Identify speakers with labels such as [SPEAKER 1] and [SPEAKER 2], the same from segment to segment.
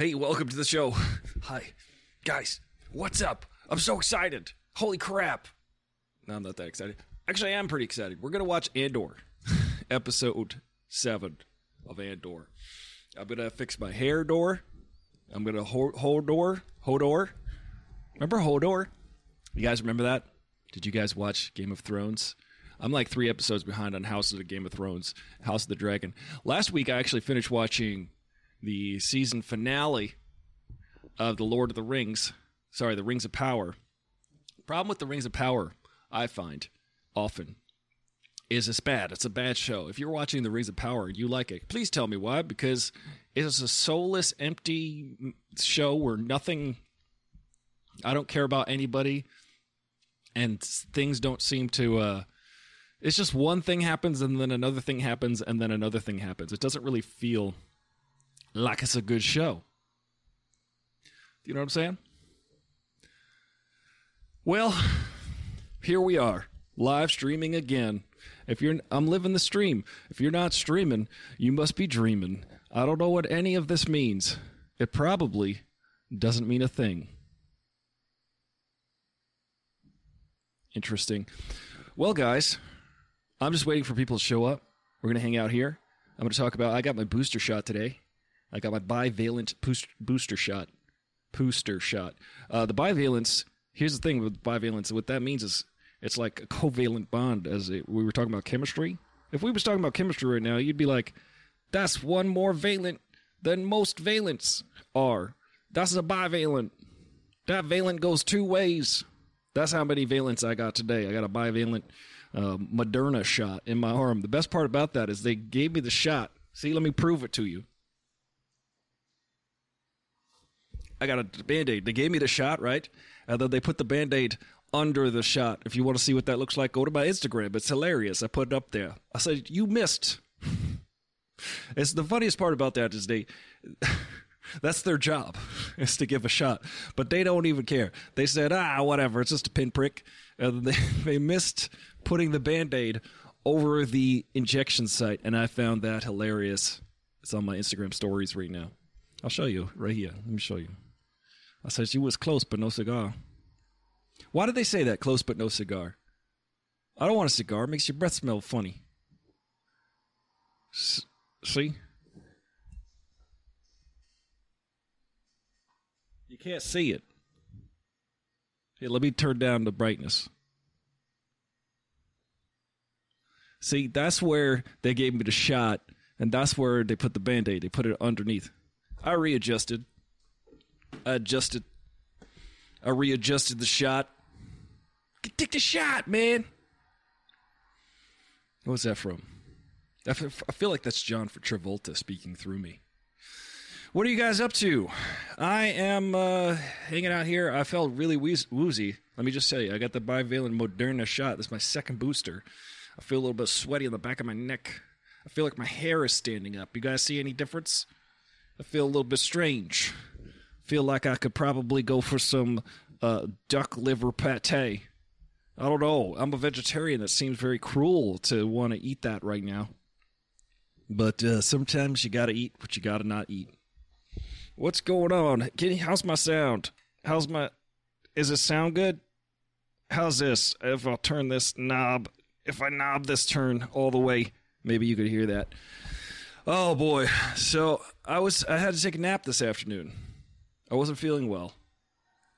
[SPEAKER 1] Hey, welcome to the show. Hi. Guys, what's up? I'm so excited. Holy crap. No, I'm not that excited. Actually, I am pretty excited. We're going to watch Andor, episode 7 of Andor. I'm going to fix my hair door. I'm going to hold Hodor. Hodor. Remember Hodor? You guys remember that? Did you guys watch Game of Thrones? I'm like three episodes behind on House of the Game of Thrones, House of the Dragon. Last week, I actually finished watching the season finale of The Lord of the Rings. Sorry, The Rings of Power. Problem with The Rings of Power, I find often, is it's bad. It's a bad show. If you're watching The Rings of Power and you like it, please tell me why. Because it's a soulless, empty show where nothing. I don't care about anybody, and things don't seem to. Uh, it's just one thing happens and then another thing happens and then another thing happens. It doesn't really feel like it's a good show. You know what I'm saying? Well, here we are, live streaming again. If you're I'm living the stream. If you're not streaming, you must be dreaming. I don't know what any of this means. It probably doesn't mean a thing. Interesting. Well, guys, I'm just waiting for people to show up. We're going to hang out here. I'm going to talk about I got my booster shot today. I got my bivalent booster shot. Booster shot. Uh, the bivalence. Here's the thing with bivalence. What that means is it's like a covalent bond. As it, we were talking about chemistry. If we was talking about chemistry right now, you'd be like, "That's one more valent than most valents are. That's a bivalent. That valent goes two ways. That's how many valents I got today. I got a bivalent uh, Moderna shot in my arm. The best part about that is they gave me the shot. See, let me prove it to you. I got a band aid. They gave me the shot, right? And then they put the band aid under the shot. If you want to see what that looks like, go to my Instagram. It's hilarious. I put it up there. I said, You missed. it's the funniest part about that is they. That's their job, is to give a shot. But they don't even care. They said, ah, whatever, it's just a pinprick. And they, they missed putting the band aid over the injection site, and I found that hilarious. It's on my Instagram stories right now. I'll show you right here. Let me show you. I said she was close but no cigar. Why did they say that? Close but no cigar. I don't want a cigar. It makes your breath smell funny. S- see? You can't see it. Here, let me turn down the brightness. See, that's where they gave me the shot, and that's where they put the band aid. They put it underneath. I readjusted. I adjusted. I readjusted the shot. Take the shot, man. What's that from? I feel like that's John Travolta speaking through me. What are you guys up to? I am uh, hanging out here. I felt really woozy. Let me just tell you, I got the bivalent Moderna shot. This is my second booster. I feel a little bit sweaty on the back of my neck. I feel like my hair is standing up. You guys see any difference? I feel a little bit strange. I feel like I could probably go for some uh, duck liver pate. I don't know. I'm a vegetarian. That seems very cruel to want to eat that right now. But uh, sometimes you got to eat what you got to not eat. What's going on? Kenny, how's my sound? How's my. Is it sound good? How's this? If I'll turn this knob, if I knob this turn all the way, maybe you could hear that. Oh boy. So I was I had to take a nap this afternoon. I wasn't feeling well.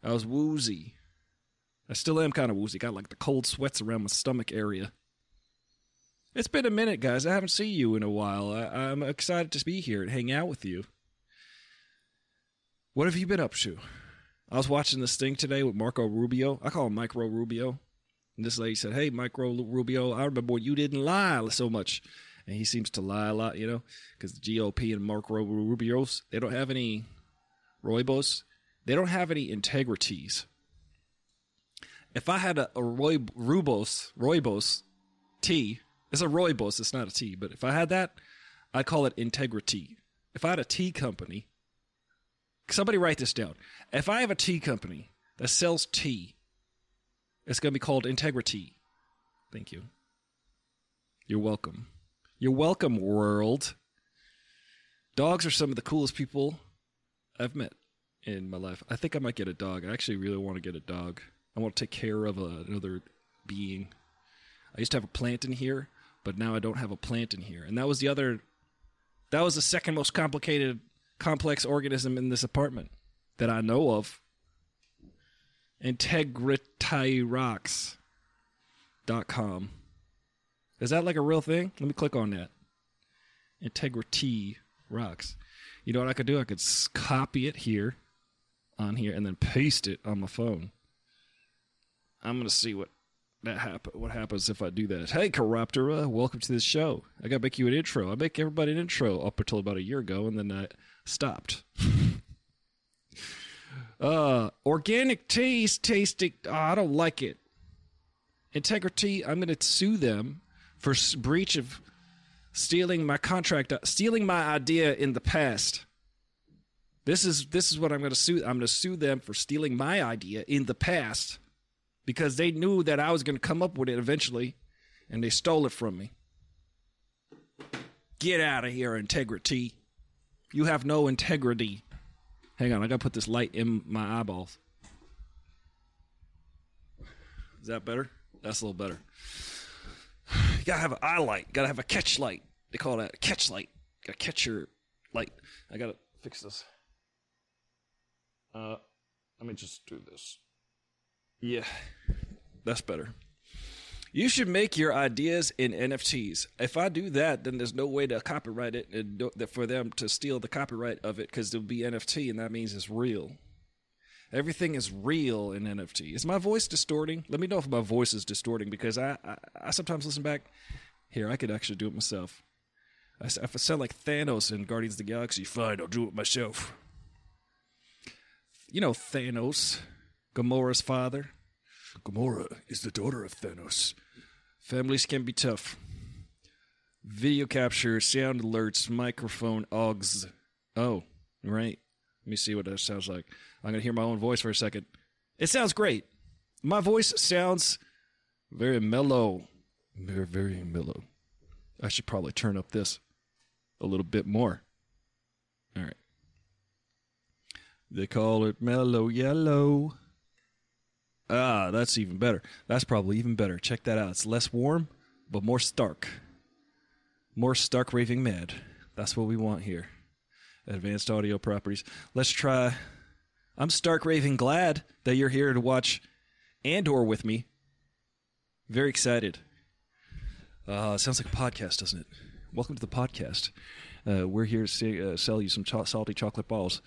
[SPEAKER 1] I was woozy. I still am kind of woozy. Got like the cold sweats around my stomach area. It's been a minute, guys. I haven't seen you in a while. I, am excited to be here and hang out with you. What have you been up to? I was watching this thing today with Marco Rubio. I call him Micro Rubio. And this lady said, Hey, Micro Rubio, I remember you didn't lie so much. And he seems to lie a lot, you know, because the GOP and Marco Rubios, they don't have any Rooibos. They don't have any integrities. If I had a, a Roy, Rubos, Rooibos T, it's a Rooibos, it's not a T, but if I had that, I'd call it integrity. If I had a tea company, Somebody write this down. If I have a tea company that sells tea, it's going to be called Integrity. Thank you. You're welcome. You're welcome, world. Dogs are some of the coolest people I've met in my life. I think I might get a dog. I actually really want to get a dog. I want to take care of a, another being. I used to have a plant in here, but now I don't have a plant in here. And that was the other that was the second most complicated complex organism in this apartment that I know of. Integrityrox.com. Is that like a real thing? Let me click on that. Integrity rocks. You know what I could do? I could copy it here on here and then paste it on my phone. I'm gonna see what that happen. What happens if I do that? Hey, Chiroptera, welcome to the show. I gotta make you an intro. I make everybody an intro up until about a year ago, and then I stopped. uh, organic taste, tasting. Oh, I don't like it. Integrity. I'm gonna sue them for breach of stealing my contract, uh, stealing my idea in the past. This is this is what I'm going to sue. I'm going to sue them for stealing my idea in the past because they knew that I was going to come up with it eventually, and they stole it from me. Get out of here, integrity. You have no integrity. Hang on, I got to put this light in my eyeballs. Is that better? That's a little better. You gotta have an eye light. Gotta have a catch light. They call that a catch light. Gotta catch your light. I gotta fix this. Uh, let me just do this. Yeah, that's better. You should make your ideas in NFTs. If I do that, then there's no way to copyright it and for them to steal the copyright of it because it'll be NFT, and that means it's real. Everything is real in NFT. Is my voice distorting? Let me know if my voice is distorting because I, I, I sometimes listen back. Here, I could actually do it myself. I, I sound like Thanos in Guardians of the Galaxy, fine, I'll do it myself. You know Thanos, Gamora's father. Gamora is the daughter of Thanos. Families can be tough. Video capture, sound alerts, microphone, augs. Oh, right. Let me see what that sounds like. I'm going to hear my own voice for a second. It sounds great. My voice sounds very mellow. Very, very mellow. I should probably turn up this a little bit more. All right. They call it mellow yellow. Ah, that's even better. That's probably even better. Check that out. It's less warm, but more stark. More stark raving mad. That's what we want here. Advanced audio properties. Let's try I'm stark raving glad that you're here to watch Andor with me. Very excited. Uh, sounds like a podcast, doesn't it? Welcome to the podcast. Uh, we're here to say, uh, sell you some salty chocolate balls.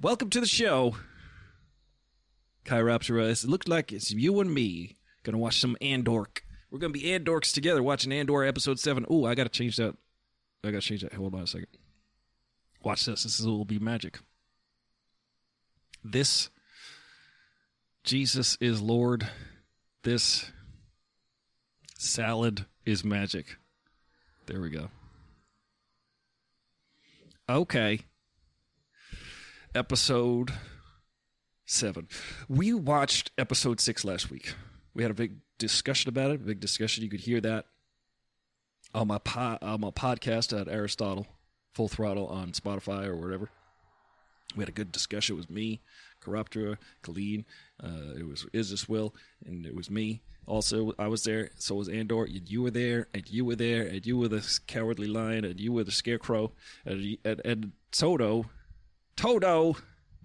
[SPEAKER 1] Welcome to the show, Chiroptera. It looked like it's you and me gonna watch some Andor. We're gonna be Andorks together watching Andor episode seven. Oh, I gotta change that. I gotta change that. Hold on a second. Watch this. This will be magic. This Jesus is Lord. This salad is magic. There we go. Okay. Episode seven. We watched episode six last week. We had a big discussion about it. big discussion. You could hear that on my po- on my podcast at Aristotle, Full Throttle on Spotify or whatever. We had a good discussion. It was me, Corruptor, Colleen, uh, it was Isis Will, and it was me. Also, I was there. So was Andor. And you were there, and you were there, and you were the cowardly lion, and you were the scarecrow, and, and, and Toto. Toto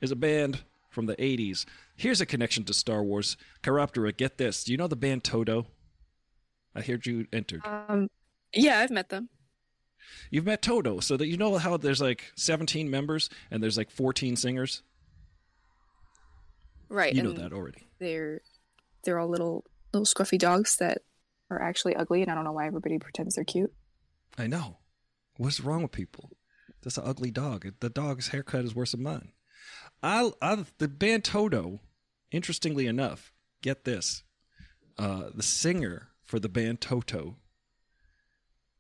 [SPEAKER 1] is a band from the 80s. Here's a connection to Star Wars. Chiroptera, get this. Do you know the band Toto? I heard you entered.
[SPEAKER 2] Um, yeah, I've met them.
[SPEAKER 1] You've met Toto, so that you know how there's like 17 members and there's like 14 singers.
[SPEAKER 2] Right.
[SPEAKER 1] You know that already.
[SPEAKER 2] They're they're all little little scruffy dogs that are actually ugly, and I don't know why everybody pretends they're cute.
[SPEAKER 1] I know. What's wrong with people? That's an ugly dog. The dog's haircut is worse than mine. I, I the band Toto. Interestingly enough, get this: uh, the singer for the band Toto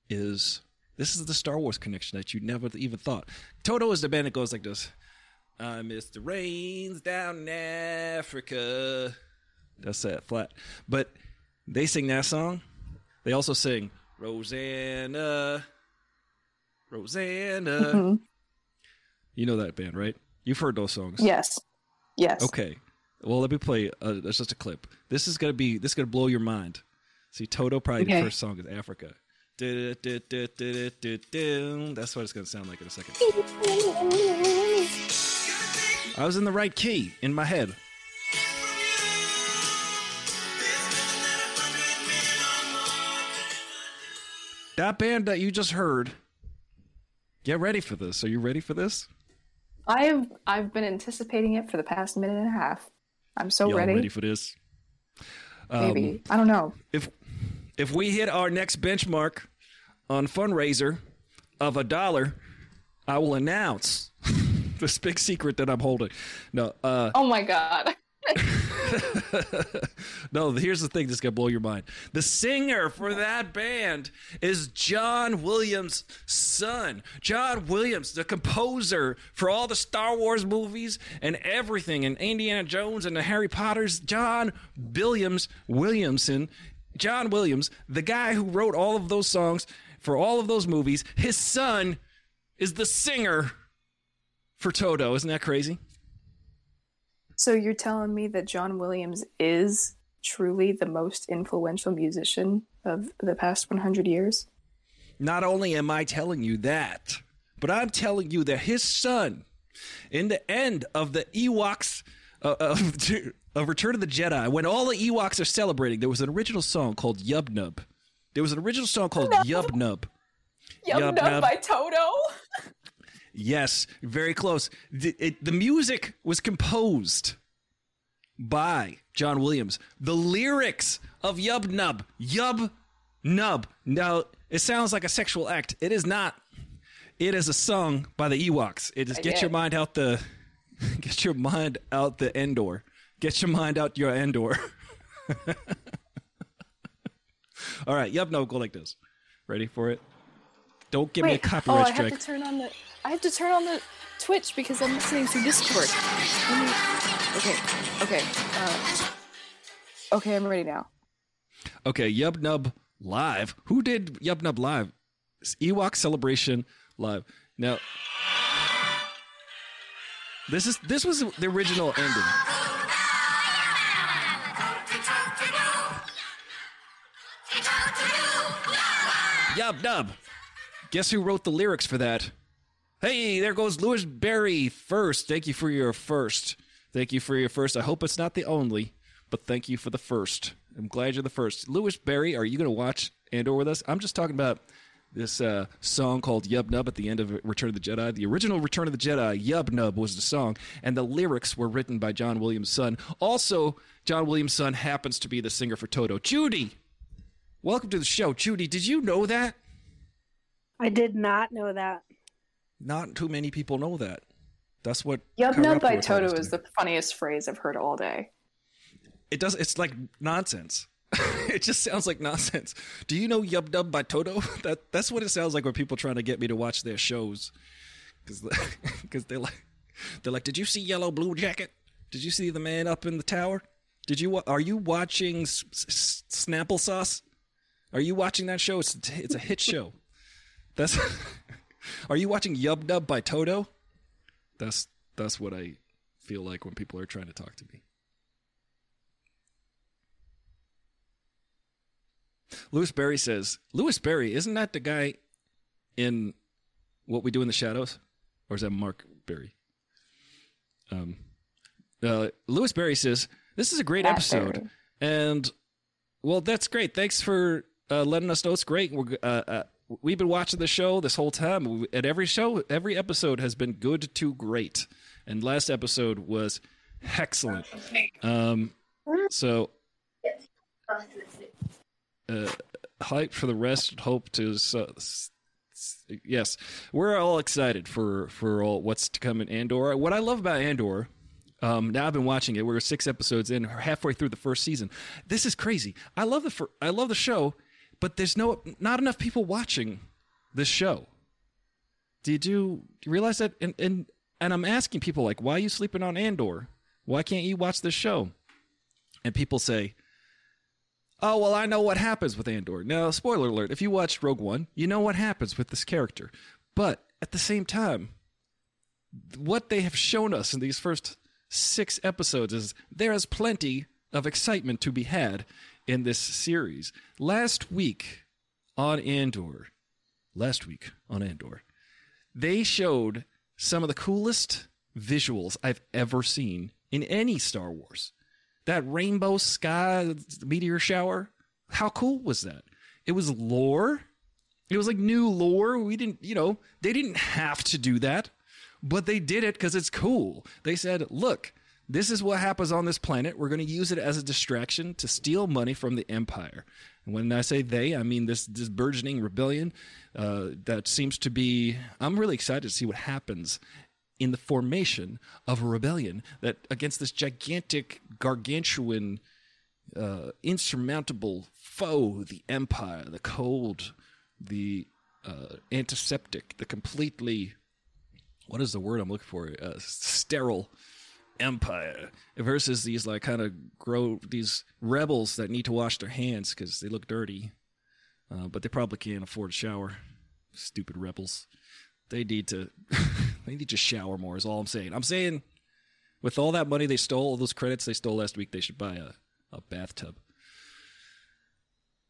[SPEAKER 1] is this is the Star Wars connection that you never even thought. Toto is the band that goes like this. I miss the rains down in Africa. That's that flat. But they sing that song. They also sing Rosanna. Rosanna. Mm-hmm. You know that band, right? You've heard those songs.
[SPEAKER 2] Yes. Yes.
[SPEAKER 1] Okay. Well, let me play. Uh, that's just a clip. This is gonna be. This is gonna blow your mind. See, Toto probably the first song is Africa. That's what it's gonna sound like in a second. I was in the right key in my head. That band that you just heard. Get ready for this. Are you ready for this?
[SPEAKER 2] I've I've been anticipating it for the past minute and a half. I'm so
[SPEAKER 1] Y'all
[SPEAKER 2] ready.
[SPEAKER 1] ready for this? Um,
[SPEAKER 2] Maybe I don't know.
[SPEAKER 1] if if we hit our next benchmark on fundraiser of a dollar, I will announce this big secret that I'm holding. No, uh,
[SPEAKER 2] Oh my god.
[SPEAKER 1] no. Here's the thing that's gonna blow your mind. The singer for that band is John Williams' son. John Williams, the composer for all the Star Wars movies and everything, and Indiana Jones and the Harry Potters. John Williams Williamson. John Williams, the guy who wrote all of those songs for all of those movies. His son is the singer for Toto. Isn't that crazy?
[SPEAKER 2] So you're telling me that John Williams is truly the most influential musician of the past 100 years?
[SPEAKER 1] Not only am I telling you that, but I'm telling you that his son, in the end of the Ewoks uh, of, of Return of the Jedi, when all the Ewoks are celebrating, there was an original song called Yub Nub. There was an original song called Yub Nub.
[SPEAKER 2] Yum Num
[SPEAKER 1] Nub.
[SPEAKER 2] by Toto.
[SPEAKER 1] Yes, very close. The, it, the music was composed by John Williams. The lyrics of Yub Nub, Yub Nub. Now, it sounds like a sexual act. It is not. It is a song by the Ewoks. It is
[SPEAKER 2] I
[SPEAKER 1] get
[SPEAKER 2] did.
[SPEAKER 1] your mind out the, get your mind out the Endor. Get your mind out your Endor. All right, Yub Nub, go like this. Ready for it? Don't give me a
[SPEAKER 2] Wait, oh,
[SPEAKER 1] copyright
[SPEAKER 2] I have
[SPEAKER 1] strike.
[SPEAKER 2] to turn on the. I have to turn on the Twitch because I'm listening through Discord. Me- Okay, okay, uh, okay. I'm ready now.
[SPEAKER 1] Okay, Yub Nub Live. Who did Yub Nub Live? It's Ewok Celebration Live. Now, this is this was the original ending. Yub Nub. Guess who wrote the lyrics for that? Hey, there goes Lewis Berry first. Thank you for your first. Thank you for your first. I hope it's not the only, but thank you for the first. I'm glad you're the first. Lewis Berry, are you going to watch Andor with us? I'm just talking about this uh, song called Yub Nub at the end of Return of the Jedi. The original Return of the Jedi, Yub Nub, was the song, and the lyrics were written by John Williams' son. Also, John Williams' son happens to be the singer for Toto. Judy, welcome to the show. Judy, did you know that?
[SPEAKER 3] I did not know that.
[SPEAKER 1] Not too many people know that. That's what
[SPEAKER 2] Yub Nub by Toto is the funniest phrase I've heard all day.
[SPEAKER 1] It does. It's like nonsense. it just sounds like nonsense. Do you know Yub Dub by Toto? That that's what it sounds like when people trying to get me to watch their shows, because because they're like they're like, did you see Yellow Blue Jacket? Did you see the man up in the tower? Did you are you watching S- S- Snapple Sauce? Are you watching that show? It's it's a hit show. That's. are you watching Yub Dub by Toto? That's that's what I feel like when people are trying to talk to me. Louis Berry says, Louis Berry, isn't that the guy in What We Do in the Shadows? Or is that Mark Berry? Um, uh, Louis Berry says, This is a great
[SPEAKER 2] Matt
[SPEAKER 1] episode.
[SPEAKER 2] Berry.
[SPEAKER 1] And, well, that's great. Thanks for uh, letting us know it's great. We're, uh, uh, we've been watching the show this whole time. At every show, every episode has been good to great. And last episode was excellent. Um, so uh, hype for the rest. Hope to yes, we're all excited for for all what's to come in Andor. What I love about Andor. Um, now I've been watching it. We're six episodes in, halfway through the first season. This is crazy. I love the fir- I love the show, but there's no not enough people watching this show. Did you, do you realize that? And and and I'm asking people like, why are you sleeping on Andor? Why can't you watch this show? And people say, Oh, well, I know what happens with Andor. Now, spoiler alert, if you watched Rogue One, you know what happens with this character. But at the same time, what they have shown us in these first six episodes is there is plenty of excitement to be had in this series. Last week on Andor, last week on Andor, they showed some of the coolest visuals I've ever seen in any Star Wars. That rainbow sky meteor shower, how cool was that? It was lore. It was like new lore. We didn't, you know, they didn't have to do that, but they did it because it's cool. They said, look, this is what happens on this planet. We're going to use it as a distraction to steal money from the Empire. And when I say they, I mean this, this burgeoning rebellion uh, that seems to be. I'm really excited to see what happens in the formation of a rebellion that against this gigantic, gargantuan, uh, insurmountable foe, the Empire, the cold, the uh, antiseptic, the completely. What is the word I'm looking for? Uh, sterile empire versus these like kind of grow these rebels that need to wash their hands because they look dirty, uh, but they probably can't afford a shower. Stupid rebels. They need to they need to shower more. Is all I'm saying. I'm saying with all that money they stole, all those credits they stole last week, they should buy a, a bathtub.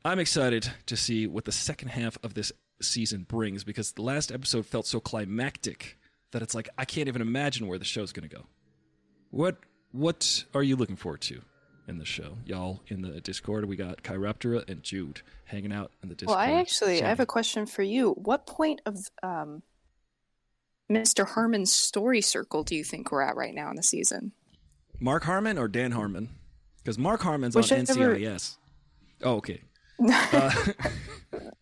[SPEAKER 1] I'm excited to see what the second half of this season brings because the last episode felt so climactic that it's like I can't even imagine where the show's going to go. What what are you looking forward to in the show, y'all? In the Discord, we got Chiroptera and Jude hanging out in the Discord.
[SPEAKER 2] Well, I actually I have a question for you. What point of um, Mr. Harmon's story circle do you think we're at right now in the season?
[SPEAKER 1] Mark Harmon or Dan Harmon? Because Mark Harmon's
[SPEAKER 2] Whichever-
[SPEAKER 1] on NCIS. Oh, okay. Uh,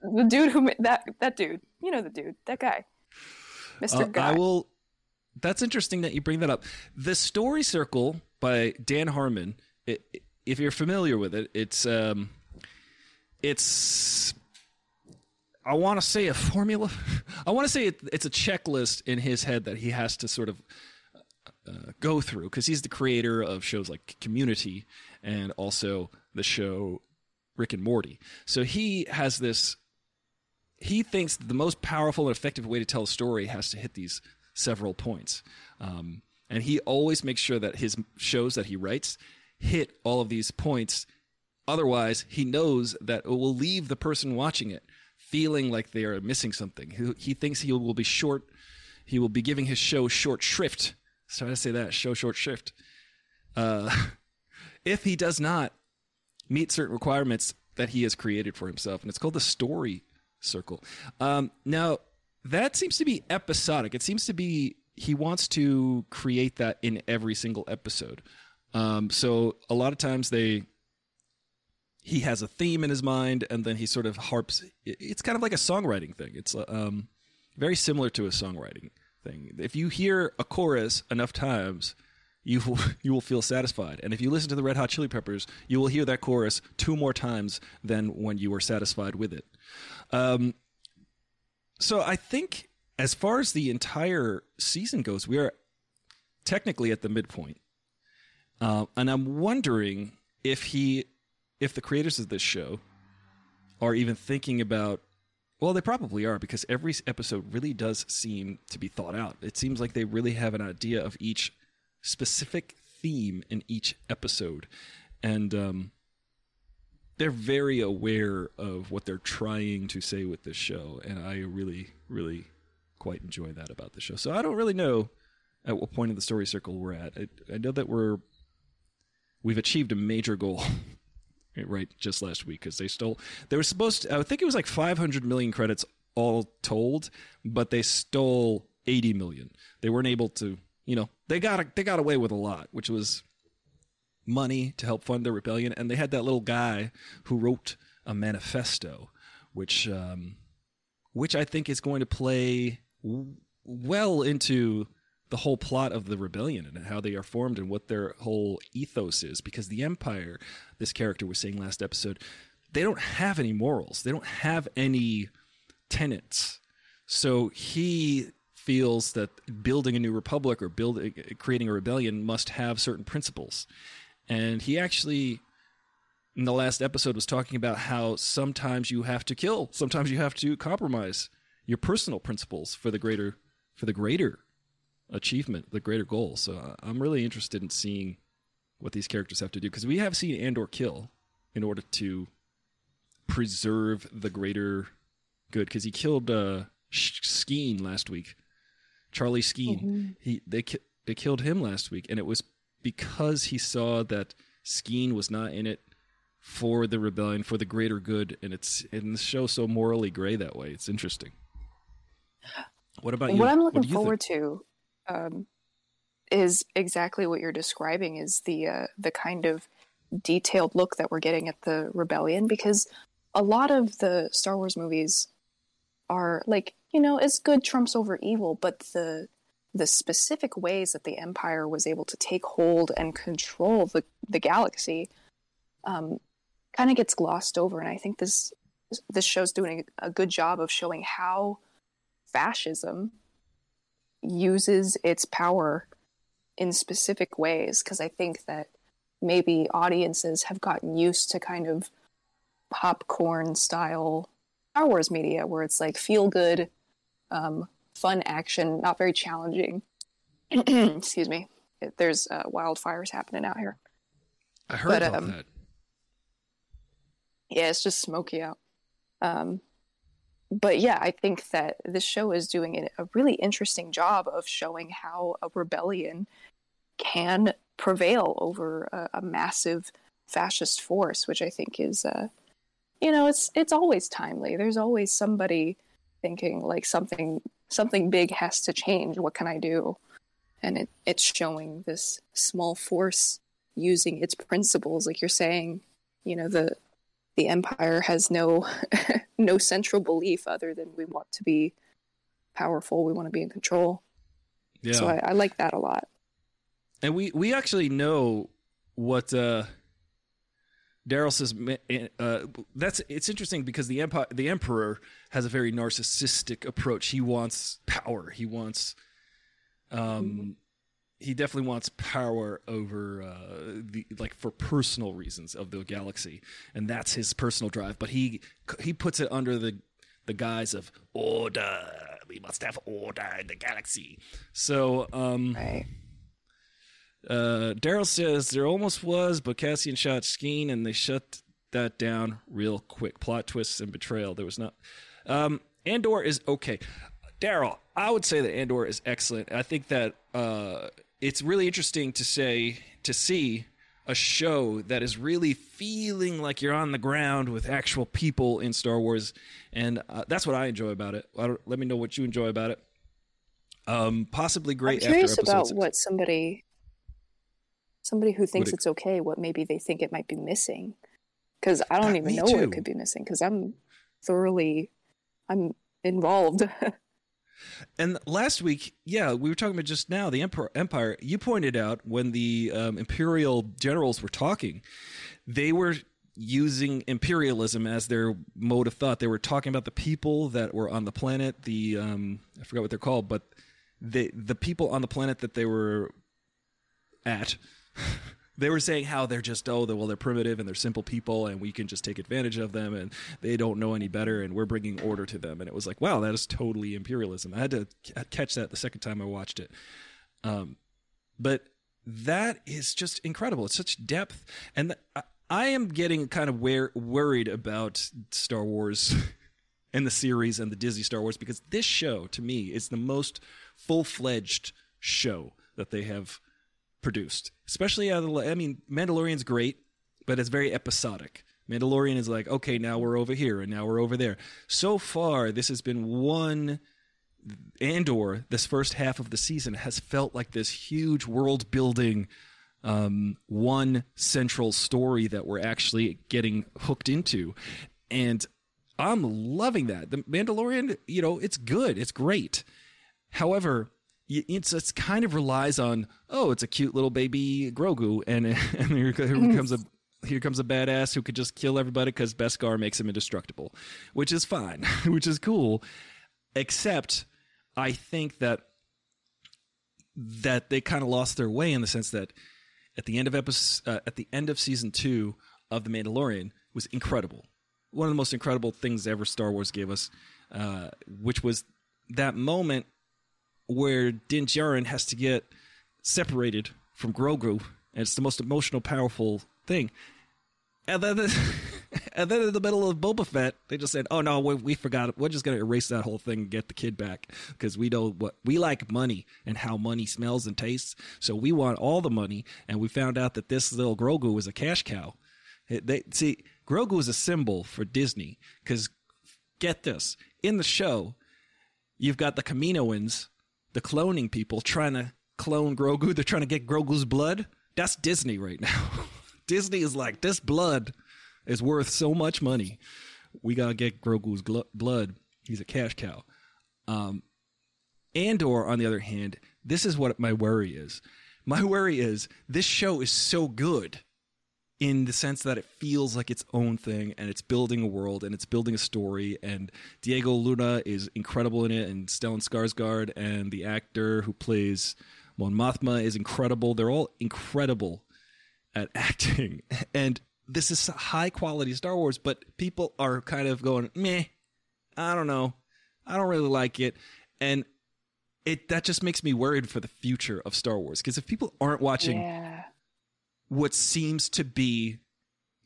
[SPEAKER 2] The dude who ma- that that dude, you know the dude, that guy, Mr.
[SPEAKER 1] Uh,
[SPEAKER 2] Guy.
[SPEAKER 1] I will. That's interesting that you bring that up. The Story Circle by Dan Harmon. It, if you're familiar with it, it's um, it's. I want to say a formula. I want to say it, it's a checklist in his head that he has to sort of uh, go through because he's the creator of shows like Community and also the show Rick and Morty. So he has this he thinks the most powerful and effective way to tell a story has to hit these several points. Um, and he always makes sure that his shows that he writes hit all of these points. Otherwise, he knows that it will leave the person watching it feeling like they are missing something. He, he thinks he will be short. He will be giving his show short shrift. Try to say that show short shrift. Uh, if he does not meet certain requirements that he has created for himself, and it's called the story circle. Um, now, that seems to be episodic. It seems to be he wants to create that in every single episode. Um, so a lot of times they he has a theme in his mind, and then he sort of harps. It's kind of like a songwriting thing. It's um, very similar to a songwriting thing. If you hear a chorus enough times, you will you will feel satisfied. And if you listen to the Red Hot Chili Peppers, you will hear that chorus two more times than when you were satisfied with it. Um, so I think as far as the entire season goes, we are technically at the midpoint. Uh, and I'm wondering if he, if the creators of this show are even thinking about. Well, they probably are because every episode really does seem to be thought out. It seems like they really have an idea of each specific theme in each episode, and um, they're very aware of what they're trying to say with this show, and I really, really quite enjoy that about the show. So I don't really know at what point in the story circle we're at. I, I know that we're we've achieved a major goal. Right, just last week because they stole. They were supposed to. I think it was like 500 million credits all told, but they stole 80 million. They weren't able to. You know, they got they got away with a lot, which was money to help fund their rebellion, and they had that little guy who wrote a manifesto, which um, which I think is going to play well into the whole plot of the rebellion and how they are formed and what their whole ethos is. Because the Empire, this character was saying last episode, they don't have any morals. They don't have any tenets. So he feels that building a new republic or building creating a rebellion must have certain principles. And he actually in the last episode was talking about how sometimes you have to kill, sometimes you have to compromise your personal principles for the greater for the greater achievement, the greater goal. So uh, I'm really interested in seeing what these characters have to do because we have seen Andor kill in order to preserve the greater good because he killed uh, Skeen last week. Charlie Skeen.
[SPEAKER 2] Mhm.
[SPEAKER 1] He they ki- they killed him last week, and it was because he saw that Skeen was not in it for the rebellion for the greater good, and it's and the show so morally gray that way. It's interesting. What about you?
[SPEAKER 2] What I'm looking
[SPEAKER 1] do you think?
[SPEAKER 2] forward to um, is exactly what you're describing is the uh, the kind of detailed look that we're getting at the rebellion because a lot of the Star Wars movies are like you know it's good trumps over evil, but the the specific ways that the Empire was able to take hold and control the the galaxy um, kind of gets glossed over, and I think this this show's doing a good job of showing how fascism uses its power in specific ways because I think that maybe audiences have gotten used to kind of popcorn style Star Wars media where it's like feel good, um, fun action, not very challenging. Excuse me. There's uh, wildfires happening out here.
[SPEAKER 1] I heard
[SPEAKER 2] but,
[SPEAKER 1] about
[SPEAKER 2] um,
[SPEAKER 1] that.
[SPEAKER 2] Yeah, it's just smoky out. Um, but yeah, I think that this show is doing a really interesting job of showing how a rebellion can prevail over a, a massive fascist force, which I think is, uh, you know, it's it's always timely. There's always somebody thinking like something something big has to change. What can I do? And it, it's showing this small force using its principles, like you're saying. You know, the the empire has no no central belief other than we want to be powerful we want to be in control
[SPEAKER 1] Yeah,
[SPEAKER 2] so I, I like that a lot
[SPEAKER 1] and we we actually know what uh, Daryl says. Uh, that's it's interesting because the empire, the emperor, has a very narcissistic approach. He wants power. He wants, um, he definitely wants power over uh, the like for personal reasons of the galaxy, and that's his personal drive. But he he puts it under the the guise of order. We must have order in the galaxy. So, um,
[SPEAKER 2] right
[SPEAKER 1] uh, Daryl says there almost was, but Cassian shot Skeen, and they shut that down real quick. Plot twists and betrayal. There was not. Um, Andor is okay. Daryl, I would say that Andor is excellent. I think that uh, it's really interesting to say to see a show that is really feeling like you're on the ground with actual people in Star Wars, and uh, that's what I enjoy about it. Let me know what you enjoy about it. Um, possibly great
[SPEAKER 2] i'm curious about
[SPEAKER 1] six.
[SPEAKER 2] what somebody somebody who thinks
[SPEAKER 1] it-
[SPEAKER 2] it's okay what maybe they think it might be missing because i don't
[SPEAKER 1] Uh,
[SPEAKER 2] even know what
[SPEAKER 1] too.
[SPEAKER 2] it could be missing because i'm thoroughly i'm involved
[SPEAKER 1] And last week, yeah, we were talking about just now the Emperor, Empire. You pointed out when the um, Imperial generals were talking, they were using imperialism as their mode of thought. They were talking about the people that were on the planet. The um, I forgot what they're called, but the the people on the planet that they were at. They were saying how they're just oh they're, well they're primitive and they're simple people and we can just take advantage of them and they don't know any better and we're bringing order to them and it was like wow that is totally imperialism. I had to c- catch that the second time I watched it. Um, but that is just incredible. It's such depth, and th- I, I am getting kind of where, worried about Star Wars and the series and the Disney Star Wars because this show to me is the most full fledged show that they have produced. Especially out of the, I mean, Mandalorian's great, but it's very episodic. Mandalorian is like, okay, now we're over here and now we're over there. So far, this has been one Andor, this first half of the season, has felt like this huge world building, um, one central story that we're actually getting hooked into. And I'm loving that. The Mandalorian, you know, it's good, it's great. However, it's it's kind of relies on oh, it's a cute little baby Grogu, and and here, comes a here comes a badass who could just kill everybody because Beskar makes him indestructible, which is fine, which is cool. Except, I think that that they kind of lost their way in the sense that at the end of episode, uh, at the end of season two of The Mandalorian was incredible. One of the most incredible things ever Star Wars gave us, uh, which was that moment where Din Djarin has to get separated from Grogu, and it's the most emotional, powerful thing. And then, and then in the middle of Boba Fett, they just said, "Oh no, we, we forgot. We're just gonna erase that whole thing and get the kid back because we know what we like money and how money smells and tastes. So we want all the money." And we found out that this little Grogu was a cash cow. They see Grogu is a symbol for Disney because get this in the show, you've got the Kaminoans, the cloning people trying to clone Grogu. They're trying to get Grogu's blood. That's Disney right now. Disney is like, this blood is worth so much money. We got to get Grogu's gl- blood. He's a cash cow. Um, Andor, on the other hand, this is what my worry is. My worry is this show is so good in the sense that it feels like its own thing and it's building a world and it's building a story and Diego Luna is incredible in it and Stellan Skarsgård and the actor who plays Mon Mothma is incredible. They're all incredible at acting and this is high quality Star Wars but people are kind of going meh I don't know I don't really like it and it that just makes me worried for the future of Star Wars because if people aren't watching
[SPEAKER 2] Yeah.
[SPEAKER 1] What seems to be,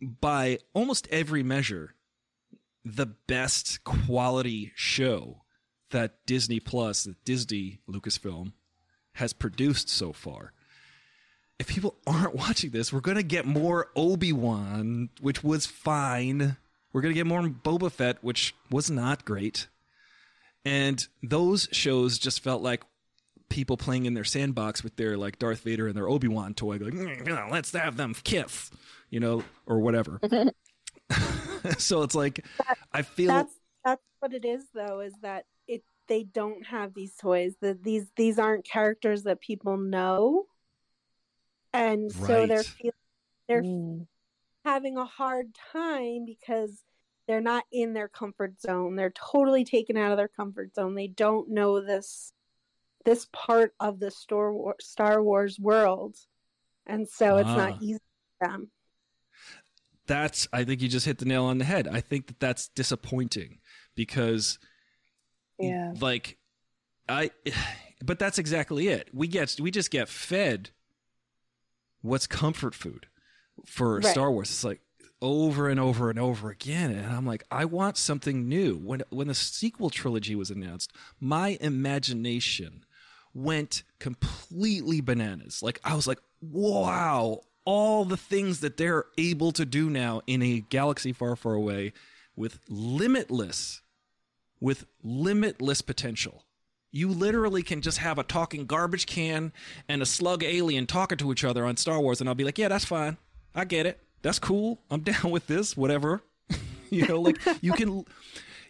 [SPEAKER 1] by almost every measure, the best quality show that Disney Plus, that Disney Lucasfilm has produced so far. If people aren't watching this, we're going to get more Obi Wan, which was fine. We're going to get more Boba Fett, which was not great. And those shows just felt like people playing in their sandbox with their like Darth Vader and their Obi Wan toy, like "Mm, let's have them kiss, you know, or whatever. so it's like I feel
[SPEAKER 3] That's that's what it is though, is that it they don't have these toys. That these these aren't characters that people know. And so they're
[SPEAKER 1] Right.
[SPEAKER 3] feel, they're
[SPEAKER 2] Mm.
[SPEAKER 3] having a hard time because they're not in their comfort zone. They're totally taken out of their comfort zone. They don't know this this part of the Star Wars, Star Wars world. And so it's
[SPEAKER 1] Ah.
[SPEAKER 3] not easy for them.
[SPEAKER 1] that's I think you just hit the nail on the head. I think that that's disappointing because
[SPEAKER 2] Yeah.
[SPEAKER 1] like I but that's exactly it. We get we just get fed what's comfort food for
[SPEAKER 3] Right.
[SPEAKER 1] Star Wars. It's like over and over and over again and I'm like I want something new. When when the sequel trilogy was announced, my imagination went completely bananas. Like I was like, "Wow, all the things that they're able to do now in a galaxy far far away with limitless with limitless potential. You literally can just have a talking garbage can and a slug alien talking to each other on Star Wars, and I'll be like, yeah, that's fine. I get it. That's cool. I'm down with this. Whatever. you know, like you can,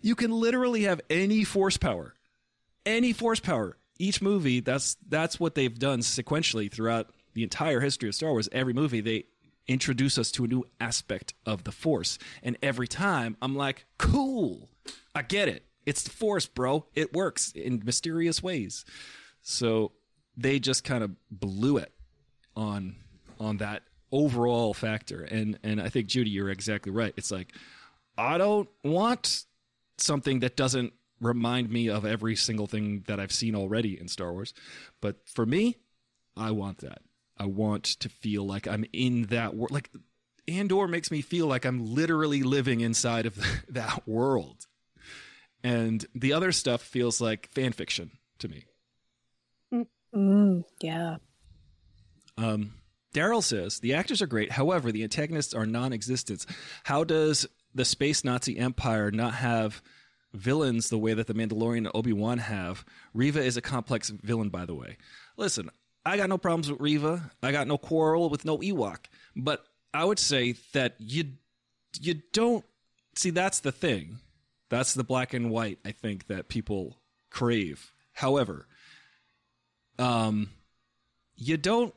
[SPEAKER 1] you can literally have any force power, any force power. Each movie, that's that's what they've done sequentially throughout the entire history of Star Wars. Every movie, they introduce us to a new aspect of the Force, and every time I'm like, cool. I get it. It's the Force, bro. It works in mysterious ways. So they just kind of blew it on on that overall factor. And and I think Judy, you're exactly right. It's like I don't want something that doesn't remind me of every single thing that I've seen already in Star Wars. But for me, I want that. I want to feel like I'm in that world. Like Andor makes me feel like I'm literally living inside of that world. And the other stuff feels like fan fiction to me.
[SPEAKER 2] Mm, yeah.
[SPEAKER 1] Um, Daryl says the actors are great. However, the antagonists are non-existent. How does the space Nazi empire not have villains the way that the Mandalorian and Obi Wan have? Reva is a complex villain, by the way. Listen, I got no problems with Reva. I got no quarrel with no Ewok. But I would say that you you don't see. That's the thing. That's the black and white. I think that people crave. However, um, you don't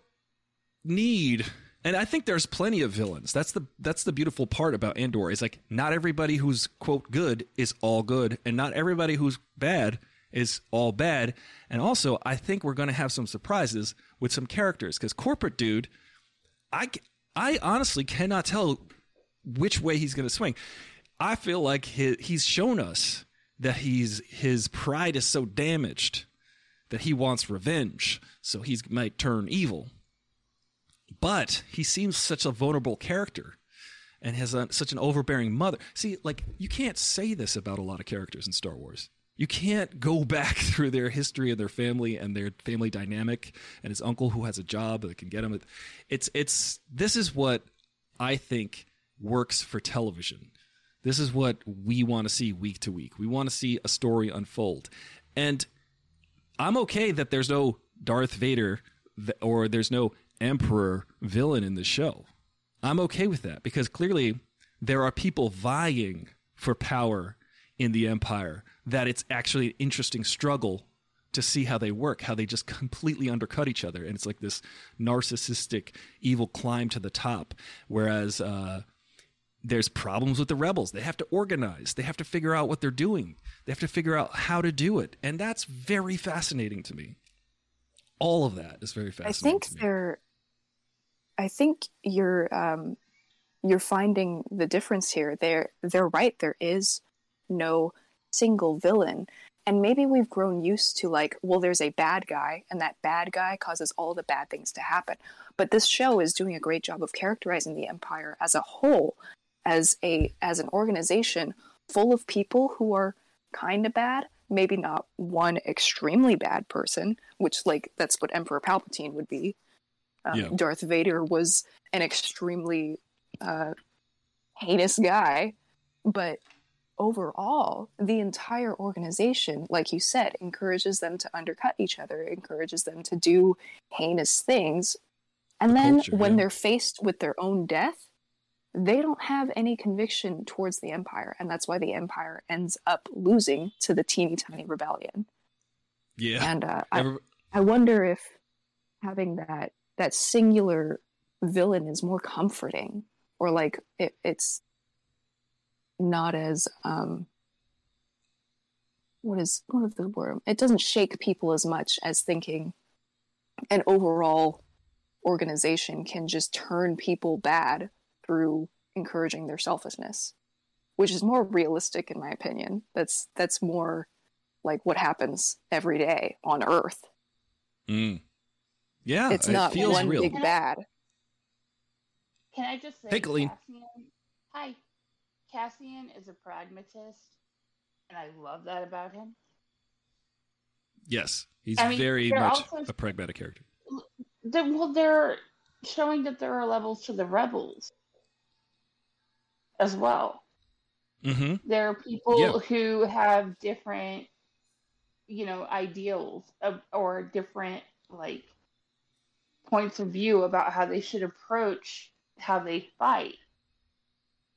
[SPEAKER 1] need and I think there's plenty of villains. That's the that's the beautiful part about Andor. Is like not everybody who's quote good is all good, and not everybody who's bad is all bad. And also, I think we're going to have some surprises with some characters because corporate dude, I I honestly cannot tell which way he's going to swing. I feel like he, he's shown us that he's his pride is so damaged that he wants revenge, so he might turn evil. But he seems such a vulnerable character and has a, such an overbearing mother. See, like, you can't say this about a lot of characters in Star Wars. You can't go back through their history and their family and their family dynamic and his uncle who has a job that can get him. It's, it's, this is what I think works for television. This is what we want to see week to week. We want to see a story unfold. And I'm okay that there's no Darth Vader or there's no Emperor villain in the show. I'm okay with that because clearly there are people vying for power in the Empire that it's actually an interesting struggle to see how they work, how they just completely undercut each other. And it's like this narcissistic, evil climb to the top. Whereas uh, there's problems with the rebels. They have to organize, they have to figure out what they're doing, they have to figure out how to do it. And that's very fascinating to me. All of that is very fascinating.
[SPEAKER 2] I think they're, I think you're, um, you're finding the difference here. They're, they're right. There is no single villain. And maybe we've grown used to like, well, there's a bad guy, and that bad guy causes all the bad things to happen. But this show is doing a great job of characterizing the Empire as a whole, as a as an organization full of people who are kind of bad, maybe not one extremely bad person, which like that's what Emperor Palpatine would be. Um, yeah. Darth Vader was an extremely uh, heinous guy, but overall, the entire organization, like you said, encourages them to undercut each other, encourages them to do heinous things. And the then culture, when yeah. they're faced with their own death, they don't have any conviction towards the Empire. And that's why the Empire ends up losing to the teeny tiny rebellion.
[SPEAKER 1] Yeah.
[SPEAKER 2] And uh, I, I wonder if having that that singular villain is more comforting or like it, it's not as um what is what is the word? It doesn't shake people as much as thinking an overall organization can just turn people bad through encouraging their selfishness which is more realistic in my opinion. That's that's more like what happens every day on earth.
[SPEAKER 1] Mm. Yeah
[SPEAKER 2] it's not
[SPEAKER 1] it
[SPEAKER 2] one
[SPEAKER 1] real.
[SPEAKER 2] big bad
[SPEAKER 4] can i just say
[SPEAKER 1] hey, Colleen.
[SPEAKER 4] hi Cassian is a pragmatist, and I love that about him.
[SPEAKER 1] Yes, he's I mean, very much also, a pragmatic character.
[SPEAKER 4] They're, well, they're showing that there are levels to the rebels as well.
[SPEAKER 1] Mm-hmm.
[SPEAKER 4] There are people yeah. who have different, you know, ideals of, or different like points of view about how they should approach how they fight.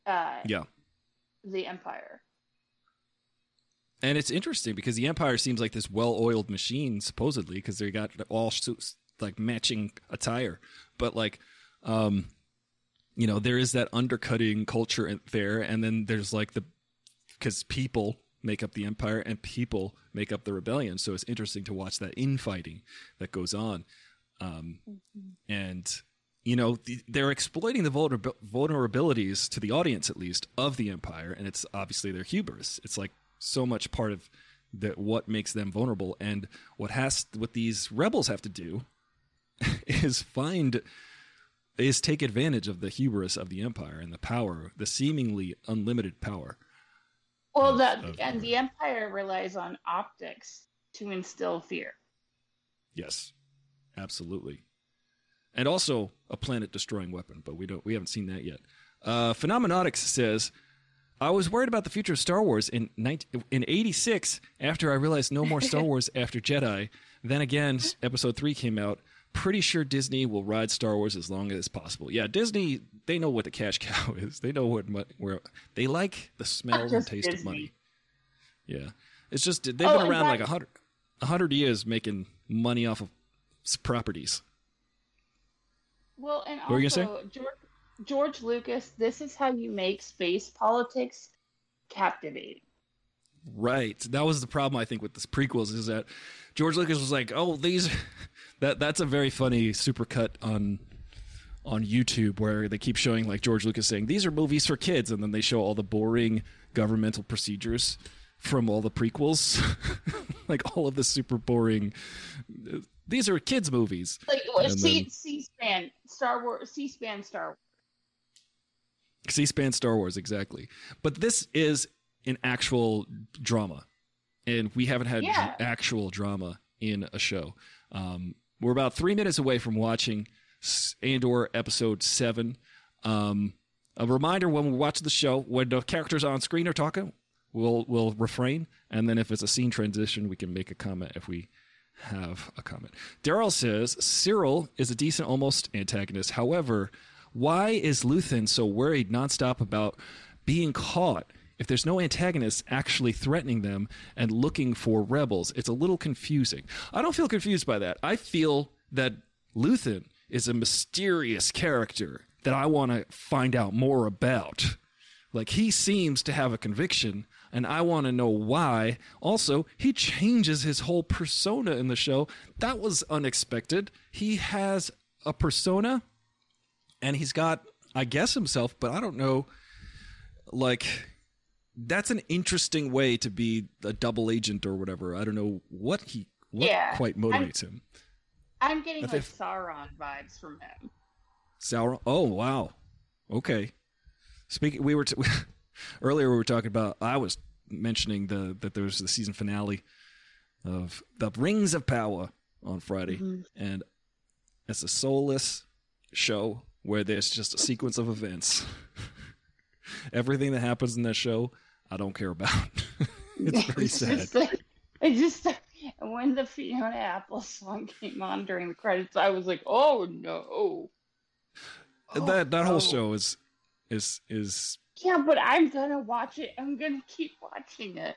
[SPEAKER 4] Uh,
[SPEAKER 1] yeah
[SPEAKER 4] the Empire.
[SPEAKER 1] And it's interesting because the Empire seems like this well-oiled machine, supposedly, because they got all suits like matching attire. But like, um, you know, there is that undercutting culture there, and then there's like the because people make up the Empire and people make up the rebellion. So it's interesting to watch that infighting that goes on. Um, mm-hmm. And you know they're exploiting the vulner- vulnerabilities to the audience at least of the empire and it's obviously their hubris. It's like so much part of that what makes them vulnerable and what has what these rebels have to do is find is take advantage of the hubris of the empire and the power the seemingly unlimited power
[SPEAKER 4] well of, that of and the empire relies on optics to instill fear.
[SPEAKER 1] Yes absolutely and also a planet destroying weapon, but we don't we haven't seen that yet. Uh, says, I was worried about the future of Star Wars in 19, in 86 after I realized no more Star Wars after Jedi. Then again, episode 3 came out. Pretty sure Disney will ride Star Wars as long as possible. Yeah, Disney, they know what the cash cow is. They know what where they like the smell and taste Disney. of money. Yeah. It's just they've oh, been around like a hundred, a hundred years making money off of properties.
[SPEAKER 4] Well, and what also George, George Lucas, this is how you make space politics captivating.
[SPEAKER 1] Right. That was the problem I think with this prequels is that George Lucas was like, "Oh, these that that's a very funny supercut on on YouTube where they keep showing like George Lucas saying, "These are movies for kids," and then they show all the boring governmental procedures from all the prequels, like all of the super boring. Uh, These are kids' movies.
[SPEAKER 4] Like C
[SPEAKER 1] then-
[SPEAKER 4] C-SPAN, Star Wars, C-SPAN, Star Wars.
[SPEAKER 1] C-SPAN Star Wars, exactly. But this is an actual drama, and we haven't had
[SPEAKER 4] Yeah.
[SPEAKER 1] actual drama in a show. Um, we're about three minutes away from watching Andor episode seven. Um, a reminder: when we watch the show, when the characters on screen are talking, we'll we'll refrain, and then if it's a scene transition, we can make a comment if we have a comment. Daryl says Syril is a decent, almost antagonist. However, why is Luthen so worried nonstop about being caught? If there's no antagonist actually threatening them and looking for rebels, it's a little confusing. I don't feel confused by that. I feel that Luthen is a mysterious character that I want to find out more about. Like he seems to have a conviction, and I want to know why. Also, he changes his whole persona in the show. That was unexpected. He has a persona, and he's got, I guess, himself, but I don't know. Like, that's an interesting way to be a double agent or whatever. I don't know what he, what
[SPEAKER 4] Yeah,
[SPEAKER 1] quite
[SPEAKER 4] I'm-
[SPEAKER 1] motivates him.
[SPEAKER 4] I'm getting
[SPEAKER 1] If
[SPEAKER 4] like Sauron vibes from him.
[SPEAKER 1] Sauron. Oh wow. Okay. Speaking, we were t- earlier. We were talking about. I was mentioning the that there was the season finale of the Rings of Power on Friday,
[SPEAKER 4] Mhm.
[SPEAKER 1] and it's a soulless show where there's just a sequence of events. Everything that happens in that show, I don't care about. it's very
[SPEAKER 4] It's
[SPEAKER 1] sad.
[SPEAKER 4] I just when the Fiona Apple song came on during the credits, I was like, "Oh no!" Oh,
[SPEAKER 1] that that whole show is is is
[SPEAKER 4] Yeah, but I'm gonna watch it. I'm gonna keep watching it.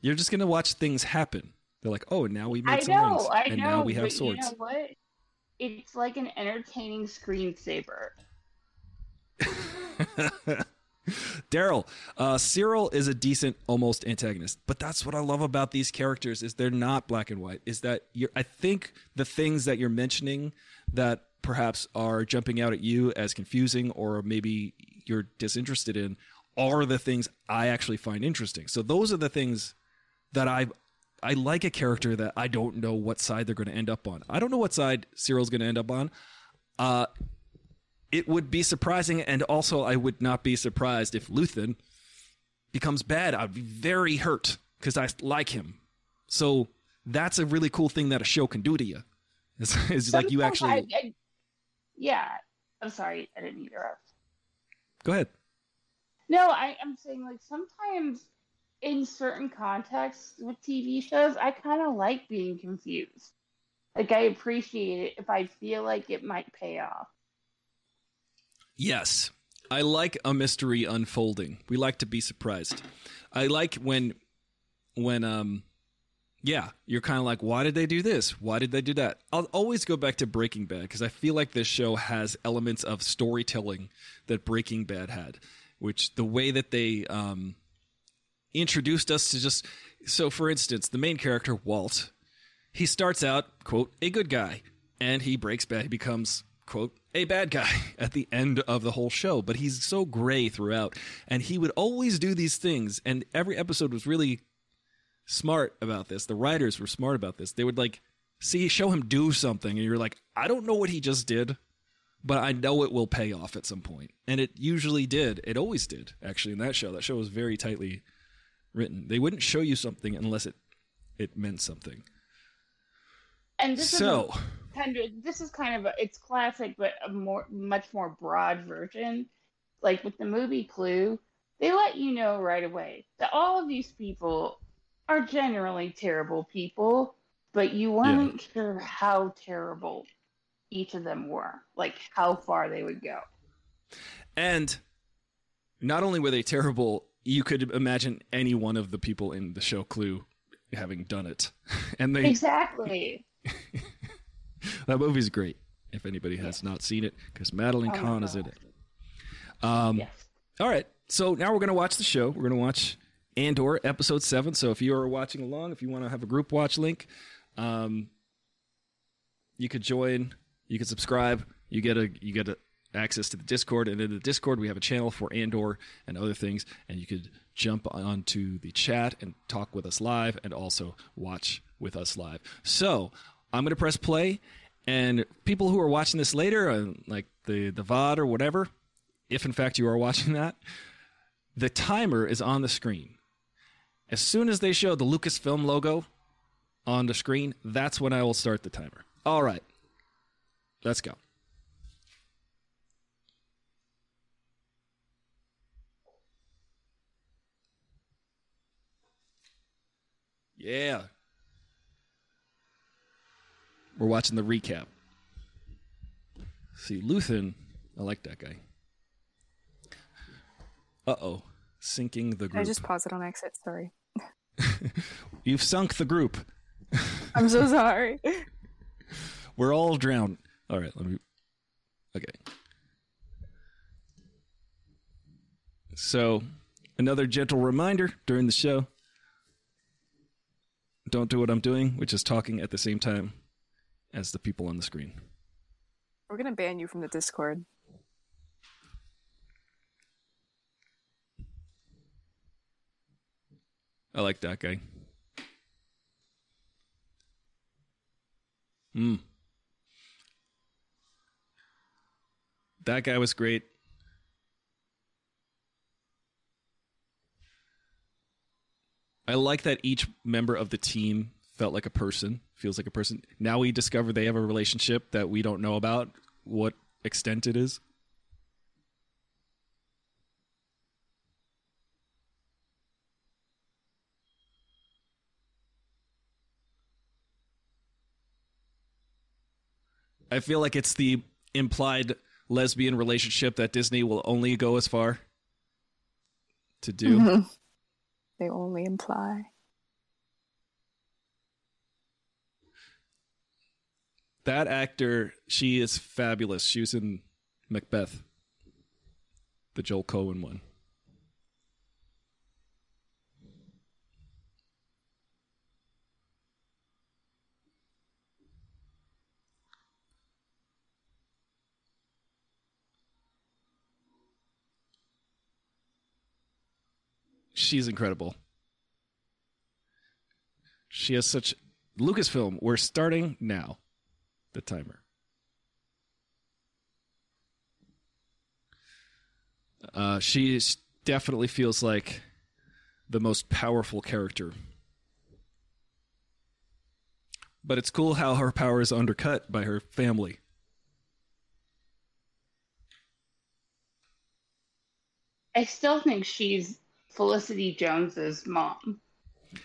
[SPEAKER 1] you're just gonna watch things happen. They're like, oh, now we made
[SPEAKER 4] I
[SPEAKER 1] some
[SPEAKER 4] know,
[SPEAKER 1] rings,
[SPEAKER 4] I
[SPEAKER 1] and
[SPEAKER 4] know.
[SPEAKER 1] now we have swords.
[SPEAKER 4] You know what? It's like an entertaining screensaver.
[SPEAKER 1] Daryl, uh, Syril is a decent, almost antagonist, but that's what I love about these characters is they're not black and white. Is that you're? I think the things that you're mentioning that perhaps are jumping out at you as confusing, or maybe you're disinterested in, are the things I actually find interesting. So those are the things that I I like a character that I don't know what side they're going to end up on. I don't know what side Syril's going to end up on. Uh, it would be surprising, and also I would not be surprised if Luthen becomes bad. I'd be very hurt because I like him. So that's a really cool thing that a show can do to you. It's, it's like you actually
[SPEAKER 4] I- I- yeah. I'm sorry, I didn't interrupt.
[SPEAKER 1] Go ahead.
[SPEAKER 4] No, I, I'm saying like sometimes in certain contexts with TV shows, I kind of like being confused. Like I appreciate it if I feel like it might pay off.
[SPEAKER 1] Yes. I like a mystery unfolding. We like to be surprised. I like when when um yeah, you're kind of like why did they do this? Why did they do that? I'll always go back to Breaking Bad because I feel like this show has elements of storytelling that Breaking Bad had, which the way that they um introduced us to just so for instance, the main character Walt, he starts out, quote, a good guy, and he breaks bad. He becomes, quote, a bad guy at the end of the whole show. But he's so gray throughout. And he would always do these things. And every episode was really smart about this. The writers were smart about this. They would like see, show him do something, and you're like, I don't know what he just did. But I know it will pay off at some point. And it usually did. It always did, actually, in that show. That show was very tightly written. They wouldn't show you something unless it it meant something.
[SPEAKER 4] And this
[SPEAKER 1] So,
[SPEAKER 4] is kind of this is kind of a, it's classic, but a more much more broad version. Like with the movie Clue, they let you know right away that all of these people are generally terrible people, but you weren't sure how terrible each of them were, like how far they would go.
[SPEAKER 1] and not only were they terrible, you could imagine any one of the people in the show Clue having done it. And they
[SPEAKER 4] Exactly.
[SPEAKER 1] that movie's great. If anybody has not seen it, because Madeline
[SPEAKER 4] Oh
[SPEAKER 1] Kahn is in it. Um,
[SPEAKER 4] Yes.
[SPEAKER 1] All right. So now we're going to watch the show. We're going to watch Andor episode seven. So if you are watching along, if you want to have a group watch link, um, you could join. You could subscribe. You get a you get a access to the Discord, and in the Discord we have a channel for Andor and other things, and you could jump onto the chat and talk with us live, and also watch with us live. So I'm going to press play, and people who are watching this later, uh, like the the VOD or whatever, if in fact you are watching that, the timer is on the screen. As soon as they show the Lucasfilm logo on the screen, that's when I will start the timer. All right, let's go. Yeah. We're watching the recap. See, Luthen, I like that guy. Uh oh. Sinking the group.
[SPEAKER 2] I just pause it on exit. Sorry.
[SPEAKER 1] You've sunk the group.
[SPEAKER 2] I'm so sorry.
[SPEAKER 1] We're all drowned. All right, let me. Okay. So, another gentle reminder during the show don't do what I'm doing, which is talking at the same time as the people on the screen.
[SPEAKER 2] We're gonna ban you from the Discord.
[SPEAKER 1] I like that guy. Hmm. That guy was great. I like that each member of the team felt like a person, feels like a person. Now we discover they have a relationship that we don't know about, what extent it is. I feel like it's the implied lesbian relationship that Disney will only go as far to do.
[SPEAKER 2] Mhm. They only imply.
[SPEAKER 1] That actor, she is fabulous. She was in Macbeth, the Joel Coen one. She's incredible. She has such Lucasfilm. We're starting now. The timer. Uh, she definitely feels like the most powerful character. But it's cool how her power is undercut by her family.
[SPEAKER 4] I still think she's Felicity Jones's mom.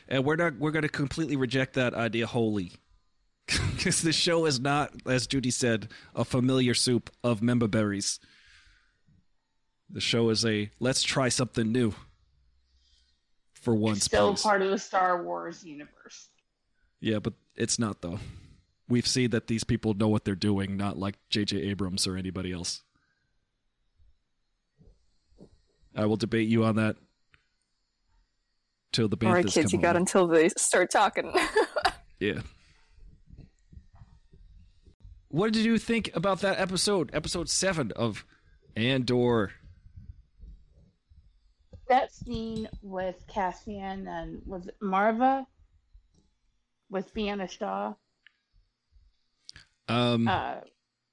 [SPEAKER 1] And we're not we're going to completely reject that idea wholly. Because the show is not, as Judy said, a familiar soup of member berries. The show is a let's try something new. For once,
[SPEAKER 4] Still
[SPEAKER 1] please.
[SPEAKER 4] part of the Star Wars universe.
[SPEAKER 1] Yeah, but it's not though. We've seen that these people know what they're doing, not like J.J. Abrams or anybody else. I will debate you on that till the
[SPEAKER 2] All right,
[SPEAKER 1] Banthas
[SPEAKER 2] kids, you got
[SPEAKER 1] over.
[SPEAKER 2] until they start talking.
[SPEAKER 1] Yeah. What did you think about that episode, episode seven of Andor?
[SPEAKER 4] That scene with Cassian and was it Maarva with Fiona Shaw?
[SPEAKER 1] Um,
[SPEAKER 4] Uh,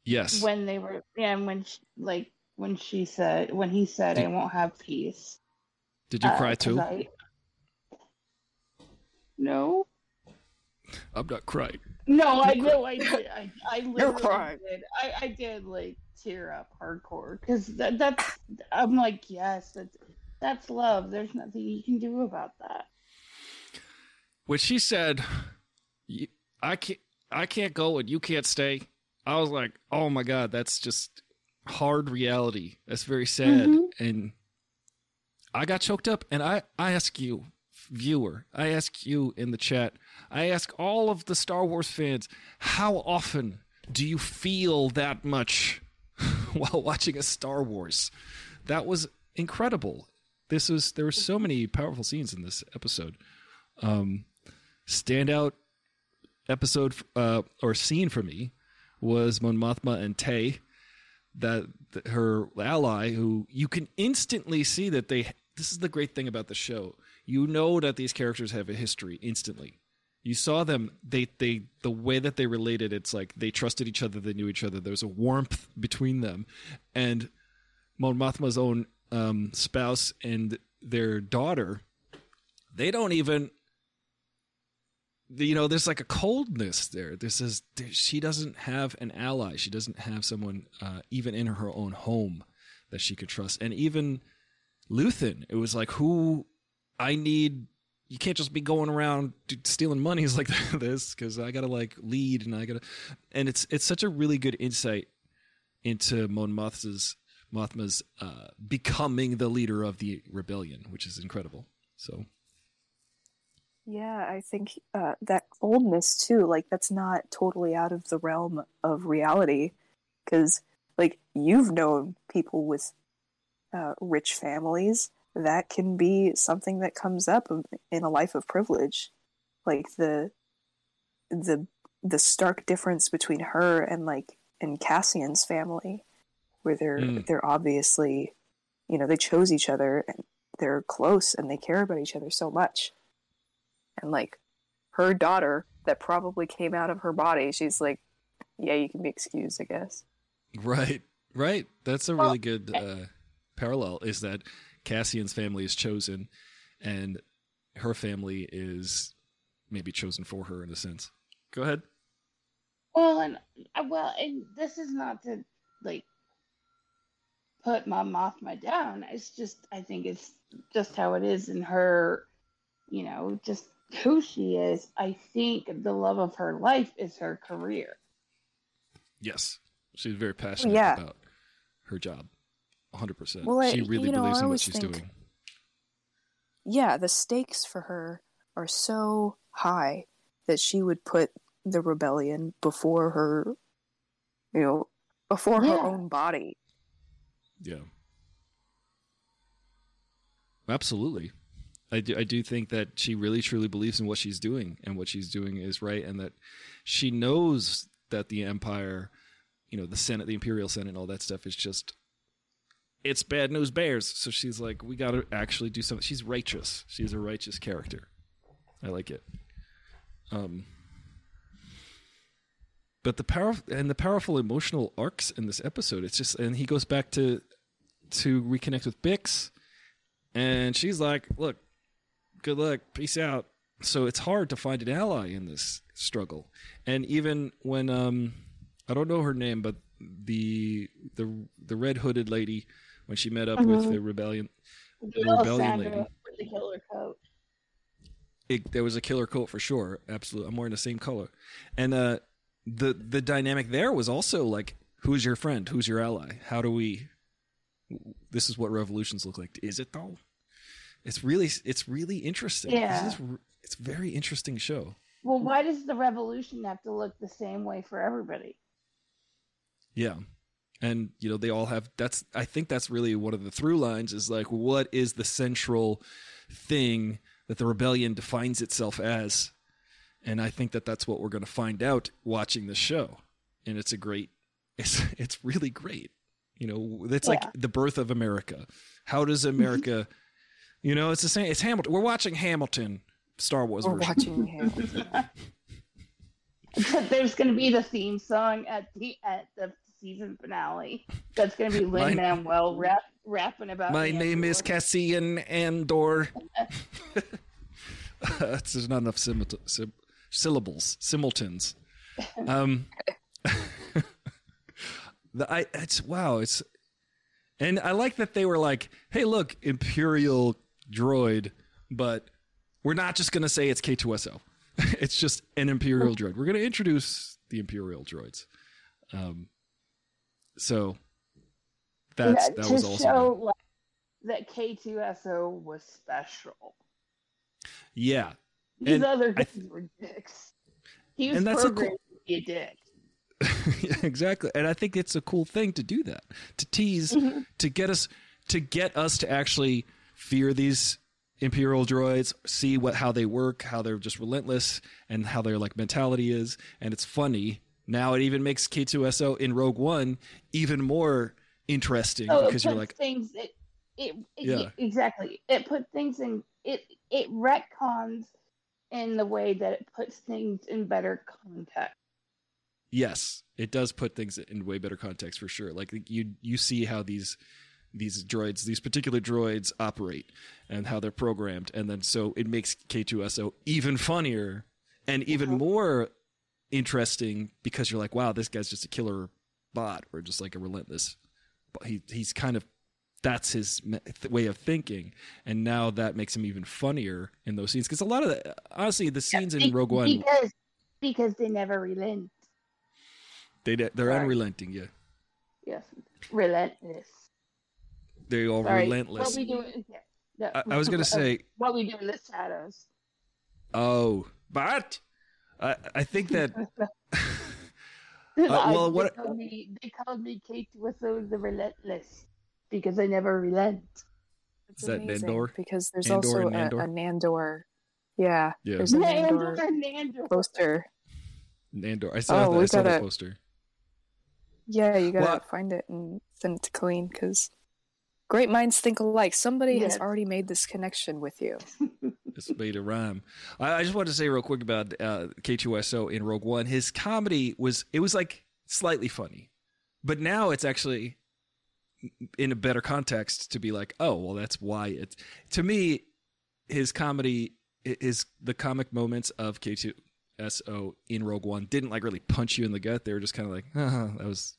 [SPEAKER 1] yes.
[SPEAKER 4] when they were and when she, like when she said when he said I won't have peace.
[SPEAKER 1] Did you
[SPEAKER 4] uh,
[SPEAKER 1] cry
[SPEAKER 4] 'cause
[SPEAKER 1] too?
[SPEAKER 4] I- No.
[SPEAKER 1] I'm not crying.
[SPEAKER 4] No, I know I did. I, I literally
[SPEAKER 2] crying.
[SPEAKER 4] did. I, I did like tear up hardcore because that, that's. I'm like, yes, that's that's love. There's nothing you can do about that.
[SPEAKER 1] When she said, "You- "I can't, I can't go and you can't stay," I was like, "Oh my god, that's just hard reality. That's very sad."
[SPEAKER 4] Mhm.
[SPEAKER 1] And I got choked up. And I, I ask you, viewer, I ask you in the chat, I ask all of the Star Wars fans, how often do you feel that much while watching a Star Wars? That was incredible. This was there were so many powerful scenes in this episode. Um, standout episode uh, or scene for me was Mon Mothma and Tay that, that her ally, who you can instantly see that they. This is the great thing about the show. You know that these characters have a history instantly. You saw them. They they the way that they related. It's like they trusted each other. They knew each other. There's a warmth between them, and Mon Mothma's own um, spouse and their daughter. They don't even you know there's like a coldness there this is she doesn't have an ally she doesn't have someone uh, even in her own home that she could trust and even luthen it was like who i need you can't just be going around stealing monies like this because i gotta like lead and i gotta and it's it's such a really good insight into mon mothma's mothma's uh, becoming the leader of the rebellion which is incredible. So.
[SPEAKER 2] Yeah, I think uh, that oldness too, like that's not totally out of the realm of reality, because like you've known people with uh, rich families that can be something that comes up in a life of privilege, like the the the stark difference between her and like and Cassian's family, where they're mm. they're obviously, you know, they chose each other and they're close and they care about each other so much. And like her daughter that probably came out of her body she's like yeah you can be excused i guess.
[SPEAKER 1] Right. Right. That's a really good uh, parallel is that cassian's family is chosen and her family is maybe chosen for her in a sense go ahead
[SPEAKER 4] well and uh, well and this is not to like put Mon Mothma down it's just i think it's just how it is in her you know just who she is, I think the love of her life is her career.
[SPEAKER 1] Yes. She's very passionate yeah. about her job. 100%. Well, she really you know, believes in what she's think, doing.
[SPEAKER 2] Yeah, the stakes for her are so high that she would put the rebellion before her, you know, before yeah. her own body.
[SPEAKER 1] Yeah. Absolutely. I do, I do think that she really truly believes in what she's doing and what she's doing is right and that she knows that the empire you know the senate the imperial senate and all that stuff is just it's bad news bears. So she's like we got to actually do something. She's righteous. She's a righteous character. I like it. Um but the power and the powerful emotional arcs in this episode it's just and he goes back to to reconnect with bix and she's like look good luck, peace out. So it's hard to find an ally in this struggle. And even when um, I don't know her name, but the the the red hooded lady when she met up mm-hmm. with the rebellion, the rebellion lady. With the killer coat. It, there was a killer coat for sure. Absolutely, I'm wearing the same color, and uh, the the dynamic there was also like, who's your friend? Who's your ally? How do we? This is what revolutions look like. Is it though? It's really it's really interesting. Yeah, it's, it's a very interesting show.
[SPEAKER 4] Well, why does the revolution have to look the same way for everybody?
[SPEAKER 1] Yeah. And you know, they all have that's I think that's really one of the through lines is like what is the central thing that the rebellion defines itself as? And I think that that's what we're going to find out watching the show. And it's a great it's it's really great. You know, it's yeah. like the birth of America. How does mm-hmm. America you know, it's the same. It's Hamilton. We're watching Hamilton, Star Wars.
[SPEAKER 2] We're version. watching Hamilton.
[SPEAKER 4] There's going to be the theme song at the at the season finale. That's going to be Lin Manuel rap, rapping about.
[SPEAKER 1] My name is Cassian Andor. There's not enough sim- sim- syllables, simultans. Um, the, I, it's wow, it's, and I like that they were like, "Hey, look, Imperial droid, but we're not just going to say it's K2SO. it's just an Imperial droid. We're going to introduce the Imperial droids. Um, so that's yeah, that was also show,
[SPEAKER 4] like, that K2SO was special.
[SPEAKER 1] Yeah,
[SPEAKER 4] these and other guys th- were dicks. He was and that's programmed a cool- to be a dick.
[SPEAKER 1] yeah, exactly, and I think it's a cool thing to do that to tease mm-hmm. to get us to get us to actually fear these imperial droids see what how they work how they're just relentless and how their like mentality is and it's funny now it even makes K2SO in Rogue One even more interesting
[SPEAKER 4] it
[SPEAKER 1] because you're like,
[SPEAKER 4] things. It, it, it
[SPEAKER 1] Yeah.
[SPEAKER 4] exactly. It put things in. It it retcons in the way that it puts things in better context.
[SPEAKER 1] yes, it does put things in way better context for sure. Like you you see how these these droids, these particular droids operate and how they're programmed and then so it makes K2SO even funnier and even
[SPEAKER 4] Mhm.
[SPEAKER 1] more interesting because you're like, wow, this guy's just a killer bot or just like a relentless but he he's kind of that's his th- way of thinking and now that makes him even funnier in those scenes because a lot of the honestly the scenes in Rogue One
[SPEAKER 4] because because they never relent.
[SPEAKER 1] they they're
[SPEAKER 4] Sorry.
[SPEAKER 1] unrelenting yeah
[SPEAKER 4] Yes, relentless.
[SPEAKER 1] they're all
[SPEAKER 4] Sorry.
[SPEAKER 1] relentless
[SPEAKER 4] What we do? Yeah. No.
[SPEAKER 1] I, I was gonna say
[SPEAKER 4] what we do in the shadows.
[SPEAKER 1] oh but I I think that
[SPEAKER 4] I- uh,
[SPEAKER 1] well, what-
[SPEAKER 4] they called me, they called me Kate with the relentless because I never relent.
[SPEAKER 2] It's
[SPEAKER 1] Is that
[SPEAKER 2] amazing
[SPEAKER 1] Nandor?
[SPEAKER 2] Because there's
[SPEAKER 1] Andor
[SPEAKER 2] also
[SPEAKER 1] and
[SPEAKER 2] a,
[SPEAKER 1] Nandor?
[SPEAKER 2] a Nandor. Yeah,
[SPEAKER 1] Yeah.
[SPEAKER 2] there's a
[SPEAKER 4] Nandor
[SPEAKER 2] Nandor
[SPEAKER 4] Nandor.
[SPEAKER 2] poster.
[SPEAKER 1] Nandor I saw
[SPEAKER 2] Oh,
[SPEAKER 1] that, I
[SPEAKER 2] we
[SPEAKER 1] saw the
[SPEAKER 2] gotta-
[SPEAKER 1] poster
[SPEAKER 2] Yeah, you gotta
[SPEAKER 1] Well,
[SPEAKER 2] find it and send it to Colleen because great minds think alike. Somebody has already made this connection with you.
[SPEAKER 1] It's made a rhyme. I, I just wanted to say real quick about uh, K2SO in Rogue One. His comedy was it was like slightly funny, but now it's actually in a better context to be like, oh well, that's why it's to me. His comedy is the comic moments of K2SO in Rogue One didn't like really punch you in the gut. They were just kind of like, uh that was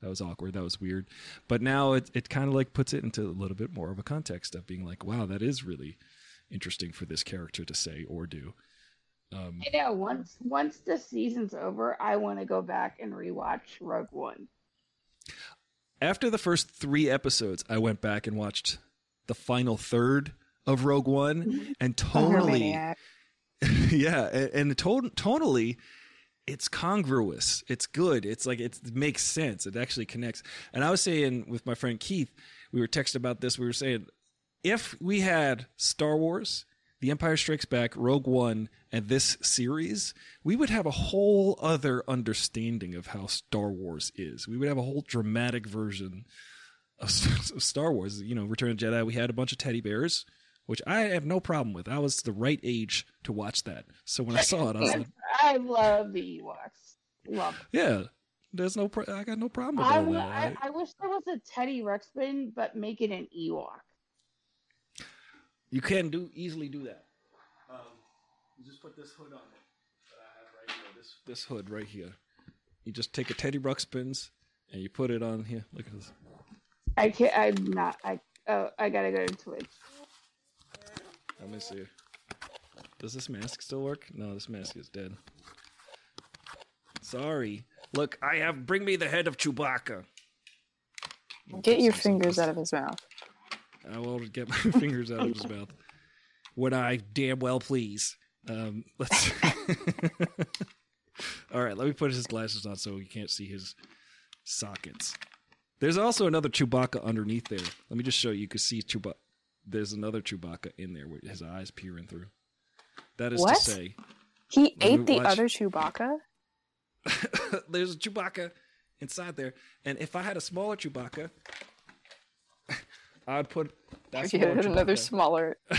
[SPEAKER 1] that was awkward. That was weird. But now it it kind of like puts it into a little bit more of a context of being like, wow, that is really interesting for this character to say or do. Um,
[SPEAKER 4] I know. Once once the season's over, I want to go back and rewatch Rogue One.
[SPEAKER 1] after the first three episodes, I went back and watched the final third of Rogue One, and
[SPEAKER 2] totally,
[SPEAKER 1] yeah, and, and ton- tonally, it's congruous. It's good. It's like it's, it makes sense. It actually connects. And I was saying with my friend Keith, we were texting about this. We were saying if we had Star Wars, The Empire Strikes Back, Rogue One, and this series, we would have a whole other understanding of how Star Wars is. We would have a whole dramatic version of, of Star Wars. You know, Return of Jedi, we had a bunch of teddy bears, which I have no problem with. I was the right age to watch that. So when I saw it, I was like,
[SPEAKER 4] I love the Ewoks. Love. Them.
[SPEAKER 1] yeah, there's no, pro- I got no problem with
[SPEAKER 4] I,
[SPEAKER 1] that.
[SPEAKER 4] I, I wish there was a Teddy Ruxpin, but make it an Ewok.
[SPEAKER 1] You can do easily do that. Um, you just put this hood on it that I have right here. This this hood right here. You just take a Teddy Ruxpins and you put it on here. Look at this.
[SPEAKER 4] I can't. I'm not. I. Oh, I gotta go to Twitch.
[SPEAKER 1] Let me see. Does this mask still work? No, this mask is dead. Sorry. Look, I have. Bring me the head of Chewbacca.
[SPEAKER 2] Get your fingers out of his mouth.
[SPEAKER 1] I will get my fingers out of his mouth when I damn well please. Um, let's. All right, let me put his glasses on so you can't see his sockets. There's also another Chewbacca underneath there. Let me just show you. You can see Chewbacca. There's another Chewbacca in there with his eyes peering through. That is
[SPEAKER 2] What?
[SPEAKER 1] to say,
[SPEAKER 2] He ate the
[SPEAKER 1] watch-
[SPEAKER 2] other Chewbacca?
[SPEAKER 1] there's a Chewbacca inside there, and if I had a smaller Chewbacca, Put that
[SPEAKER 2] If you
[SPEAKER 1] smaller
[SPEAKER 2] had another
[SPEAKER 1] Chewbacca-
[SPEAKER 2] smaller.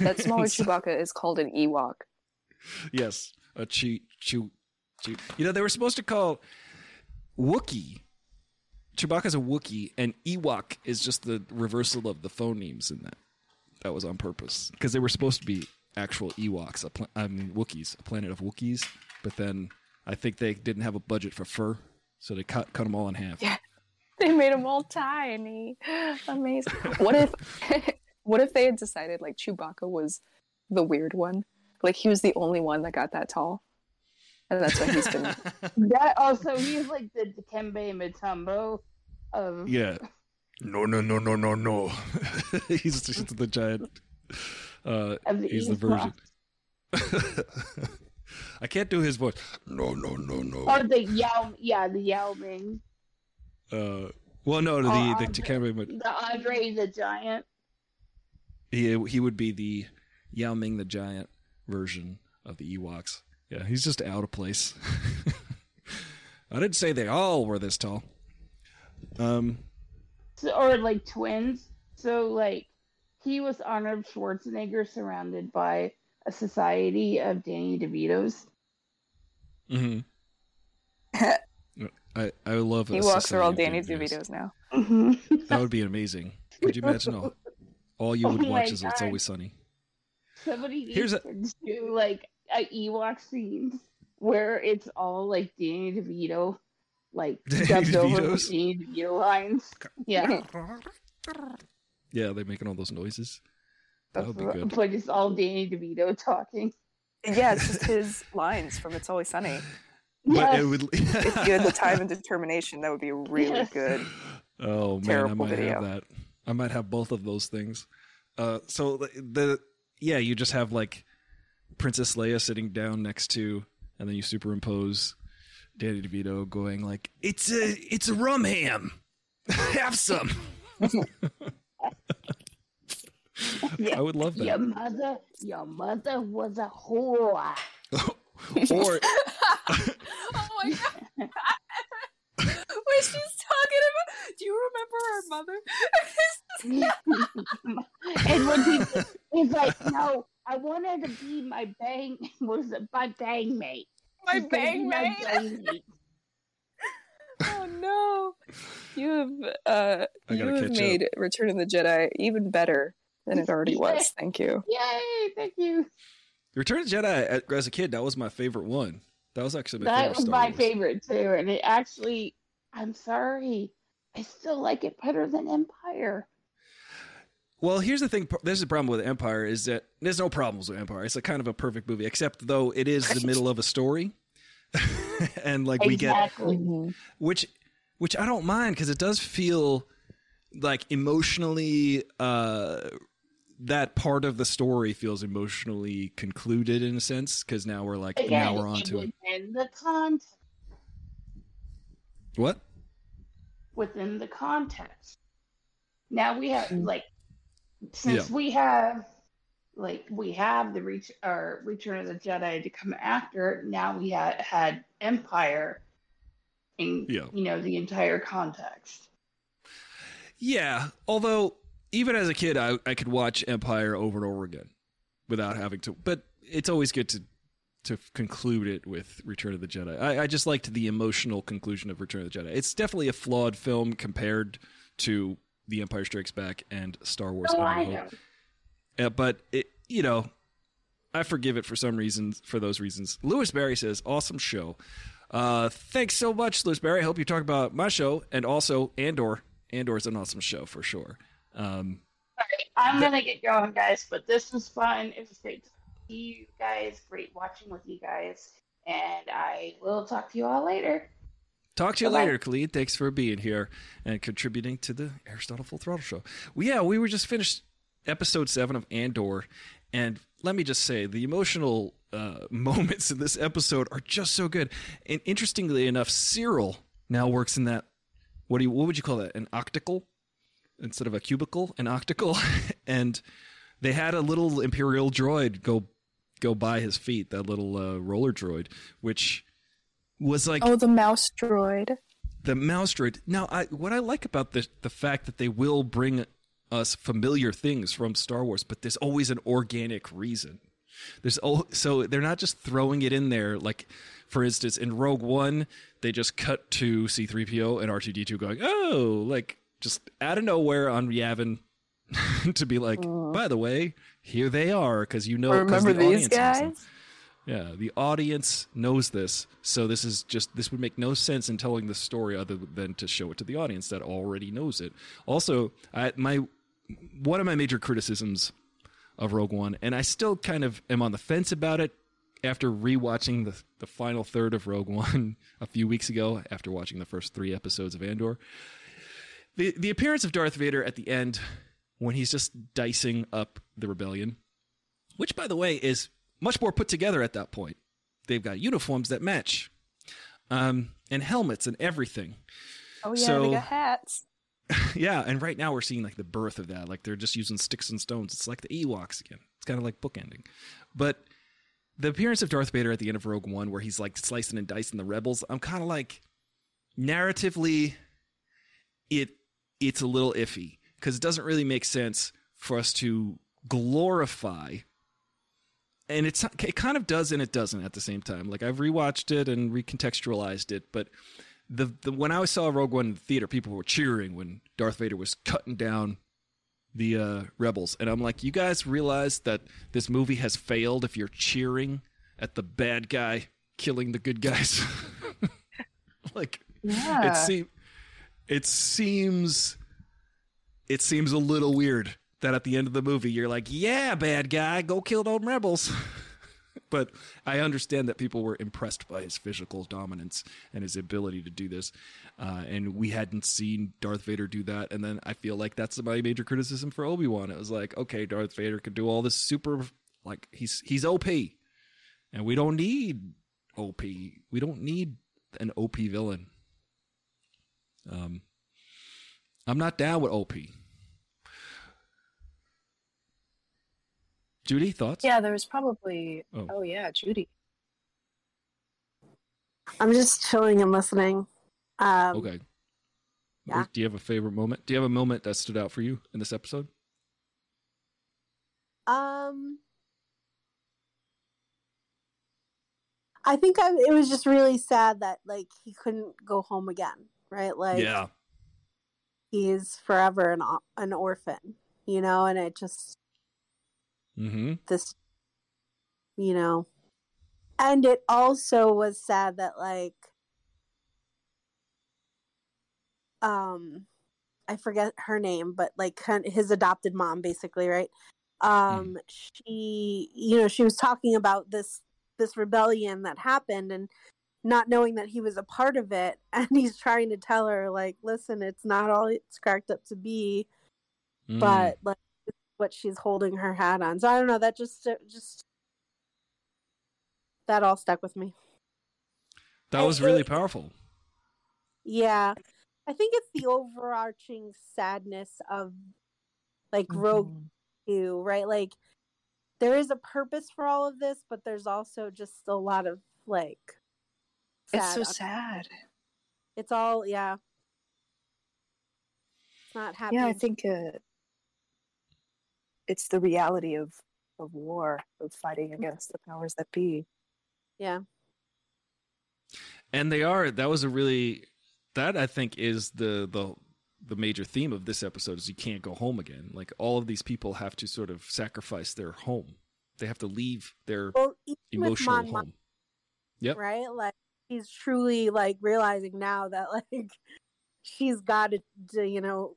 [SPEAKER 2] That smaller Chewbacca is called an Ewok.
[SPEAKER 1] Yes, a chew chew chew. You know they were supposed to call Wookie. Chewbacca's a Wookie, and Ewok is just the reversal of the phonemes in that. That was on purpose because they were supposed to be actual Ewoks. A pla- I mean Wookiees, a planet of Wookiees. But then I think they didn't have a budget for fur, so they cut cut them all in half.
[SPEAKER 2] Yeah. They made them all tiny. Amazing. What if what if they had decided like Chewbacca was the weird one? Like he was the only one that got that tall. And that's what he's been
[SPEAKER 4] That also he's like the Dikembe Mutombo of
[SPEAKER 1] Yeah. No, no, no, no, no, no. he's just the giant. Uh,
[SPEAKER 4] of the
[SPEAKER 1] he's the version. I can't do his voice. No, no, no, no.
[SPEAKER 4] Or the Yao, yeah, the Yao Ming,
[SPEAKER 1] Uh, well, no, the
[SPEAKER 4] Oh,
[SPEAKER 1] the
[SPEAKER 4] Andre.
[SPEAKER 1] Takara, but
[SPEAKER 4] the Andre the Giant.
[SPEAKER 1] he he would be the Yao Ming the giant version of the Ewoks. Yeah, he's just out of place. I didn't say they all were this tall. Um,
[SPEAKER 4] So, or like twins. So like he was Arnold Schwarzenegger surrounded by a society of Danny DeVito's.
[SPEAKER 1] mhm. I I would love.
[SPEAKER 2] He
[SPEAKER 1] a
[SPEAKER 2] walks through all Danny
[SPEAKER 1] of videos.
[SPEAKER 2] DeVito's now. Mm-hmm.
[SPEAKER 1] That would be amazing. Could you imagine all, all you oh would
[SPEAKER 4] Oh
[SPEAKER 1] watch is It's Always Sunny?
[SPEAKER 4] Somebody needs
[SPEAKER 1] a-
[SPEAKER 4] to do like a Ewok scene where it's all like Danny DeVito, like
[SPEAKER 1] Danny
[SPEAKER 4] dubbed over with Danny DeVito lines. Yeah,
[SPEAKER 1] Yeah, they're making all those noises. That would be good.
[SPEAKER 4] but it's all Danny DeVito talking.
[SPEAKER 2] Yeah, it's just his lines from It's Always Sunny.
[SPEAKER 1] But
[SPEAKER 4] Yes.
[SPEAKER 1] it would.
[SPEAKER 2] If you had the time and determination, that would be really
[SPEAKER 4] Yes.
[SPEAKER 2] good.
[SPEAKER 1] Oh man, I might
[SPEAKER 2] video.
[SPEAKER 1] have that. I might have both of those things. Uh, so the, the yeah, you just have like Princess Leia sitting down next to, and then you superimpose Danny DeVito going like, "It's a it's a rum ham, have some." I would love that Your
[SPEAKER 4] mother, your mother was a whore.
[SPEAKER 1] or
[SPEAKER 2] oh my god. When she's talking about do you remember our mother?
[SPEAKER 4] and when he, he's like, no, I wanted to be my bang, was it my bang mate?
[SPEAKER 2] my
[SPEAKER 4] She's gonna
[SPEAKER 2] bang
[SPEAKER 4] my
[SPEAKER 2] mate.
[SPEAKER 4] bang mate.
[SPEAKER 2] Oh no. You have uh you have
[SPEAKER 1] catch up.
[SPEAKER 2] made Return of the Jedi even better than it already was. Thank you.
[SPEAKER 4] Yay, thank you.
[SPEAKER 1] Return of the Jedi as a kid, that was my favorite one. That was actually my
[SPEAKER 4] That
[SPEAKER 1] favorite
[SPEAKER 4] was
[SPEAKER 1] Star
[SPEAKER 4] my
[SPEAKER 1] Wars.
[SPEAKER 4] favorite too. And it actually, I'm sorry, I still like it better than Empire.
[SPEAKER 1] Well, here's the thing. There's the problem with Empire is that there's no problems with Empire. It's a kind of a perfect movie, except though it is the middle of a story, and like we get which which I don't mind because it does feel like emotionally uh that part of the story feels emotionally concluded in a sense because now we're like
[SPEAKER 4] Again,
[SPEAKER 1] now we're on to it.
[SPEAKER 4] within the context.
[SPEAKER 1] What?
[SPEAKER 4] Within the context. Now we have hmm. like, since
[SPEAKER 1] Yeah.
[SPEAKER 4] we have, like, we have the reach or Return of the Jedi to come after. Now we had had Empire, in
[SPEAKER 1] Yeah.
[SPEAKER 4] you know the entire context.
[SPEAKER 1] Yeah, although even as a kid, I, I could watch Empire over and over again without having to. But it's always good to to conclude it with Return of the Jedi. I, I just liked the emotional conclusion of Return of the Jedi. It's definitely a flawed film compared to The Empire Strikes Back and Star Wars:
[SPEAKER 4] Oh, I know.
[SPEAKER 1] Yeah, but it, you know, I forgive it for some reasons. For those reasons, Lewis Barry says, "Awesome show." Uh, thanks so much, Lewis Barry. I hope you talk about my show and also Andor. Andor is an awesome show for sure. Um,
[SPEAKER 4] I'm gonna get going, guys. But this was fun. It was great to see you guys. Great watching with you guys. And I will talk to you all later.
[SPEAKER 1] talk to you
[SPEAKER 4] Bye-bye.
[SPEAKER 1] later, Khalid. Thanks for being here and contributing to the Aristotle Full Throttle Show. Well, yeah, we were just finished episode seven of Andor, and let me just say the emotional uh, moments in this episode are just so good. And interestingly enough, Syril now works in that. What do you? What would you call that? An octicle instead of a cubicle, an octicle, and they had a little Imperial droid go go by his feet. That little uh, roller droid, which was like
[SPEAKER 2] Oh, the mouse droid.
[SPEAKER 1] the mouse droid. Now, I, what I like about the the fact that they will bring us familiar things from Star Wars, but there's always an organic reason. There's oh, so they're not just throwing it in there. Like, for instance, in Rogue One, they just cut to C-3PO and R2D2 going, "Oh, like just out of nowhere on Yavin." to be like, by the way, here they are, because you know,
[SPEAKER 2] Remember
[SPEAKER 1] the
[SPEAKER 2] these
[SPEAKER 1] audience knows them.
[SPEAKER 2] guys?
[SPEAKER 1] Yeah, the audience knows this, so this is just this would make no sense in telling the story other than to show it to the audience that already knows it. Also, I, my one of my major criticisms of Rogue One, and I still kind of am on the fence about it after rewatching the the final third of Rogue One a few weeks ago after watching the first three episodes of Andor. The the appearance of Darth Vader at the end when he's just dicing up the rebellion which by the way is much more put together at that point. They've got uniforms that match, um, and helmets and everything.
[SPEAKER 2] Oh yeah,
[SPEAKER 1] So-
[SPEAKER 2] they got hats.
[SPEAKER 1] yeah, and right now we're seeing like the birth of that. Like they're just using sticks and stones. It's like the Ewoks again. It's kind of like bookending. But the appearance of Darth Vader at the end of Rogue One, where he's like slicing and dicing the rebels, I'm kind of like, narratively, it it's a little iffy because it doesn't really make sense for us to glorify and it's it kind of does and it doesn't at the same time. Like I've rewatched it and recontextualized it, but the, the when I saw Rogue One in the theater, people were cheering when Darth Vader was cutting down the uh, rebels, and I'm like, you guys realize that this movie has failed if you're cheering at the bad guy killing the good guys. like
[SPEAKER 2] Yeah.
[SPEAKER 1] it seems it seems it seems a little weird that at the end of the movie you're like, yeah, bad guy, go kill those rebels. but I understand that people were impressed by his physical dominance and his ability to do this. Uh, and we hadn't seen Darth Vader do that. And then I feel like that's my major criticism for Obi Wan. It was like, okay, Darth Vader could do all this super, like he's he's OP, and we don't need OP. We don't need an OP villain. Um, I'm not down with OP. Judy, thoughts?
[SPEAKER 2] Yeah, there was probably.
[SPEAKER 1] Oh.
[SPEAKER 2] Oh, yeah, Judy.
[SPEAKER 3] I'm just chilling and listening. Um,
[SPEAKER 1] Okay.
[SPEAKER 3] yeah.
[SPEAKER 1] Do you have a favorite moment? Do you have a moment that stood out for you in this episode?
[SPEAKER 3] Um, I think I, it was just really sad that like he couldn't go home again, right? Like
[SPEAKER 1] yeah.
[SPEAKER 3] he's forever an an orphan, you know, and it just
[SPEAKER 1] Mm-hmm.
[SPEAKER 3] this, you know, and it also was sad that like, um, I forget her name, but like his adopted mom, basically, right? Um, she, you know, she was talking about this this rebellion that happened and not knowing that he was a part of it and he's trying to tell her like listen it's not all it's cracked up to be
[SPEAKER 1] Mm.
[SPEAKER 3] but like what she's holding her hat on. So I don't know. That just just that all stuck with me.
[SPEAKER 1] that was really powerful.
[SPEAKER 3] Yeah, I think it's the overarching sadness of like Rogue Two, right? Like there is a purpose for all of this, but there's also just a lot of like.
[SPEAKER 2] It's so
[SPEAKER 3] sad-
[SPEAKER 2] sad.
[SPEAKER 3] It's all yeah. It's not happy.
[SPEAKER 2] Yeah, I think uh, it's the reality of of war, of fighting against the powers that be.
[SPEAKER 3] yeah.
[SPEAKER 1] And they are that was a really that I think is the the the major theme of this episode is you can't go home again. Like all of these people have to sort of sacrifice their home. They have to leave their
[SPEAKER 3] Well,
[SPEAKER 1] emotional
[SPEAKER 3] Mon Mothma,
[SPEAKER 1] home. Yep.
[SPEAKER 3] right? Like she's truly like realizing now that like she's got to, to, you know,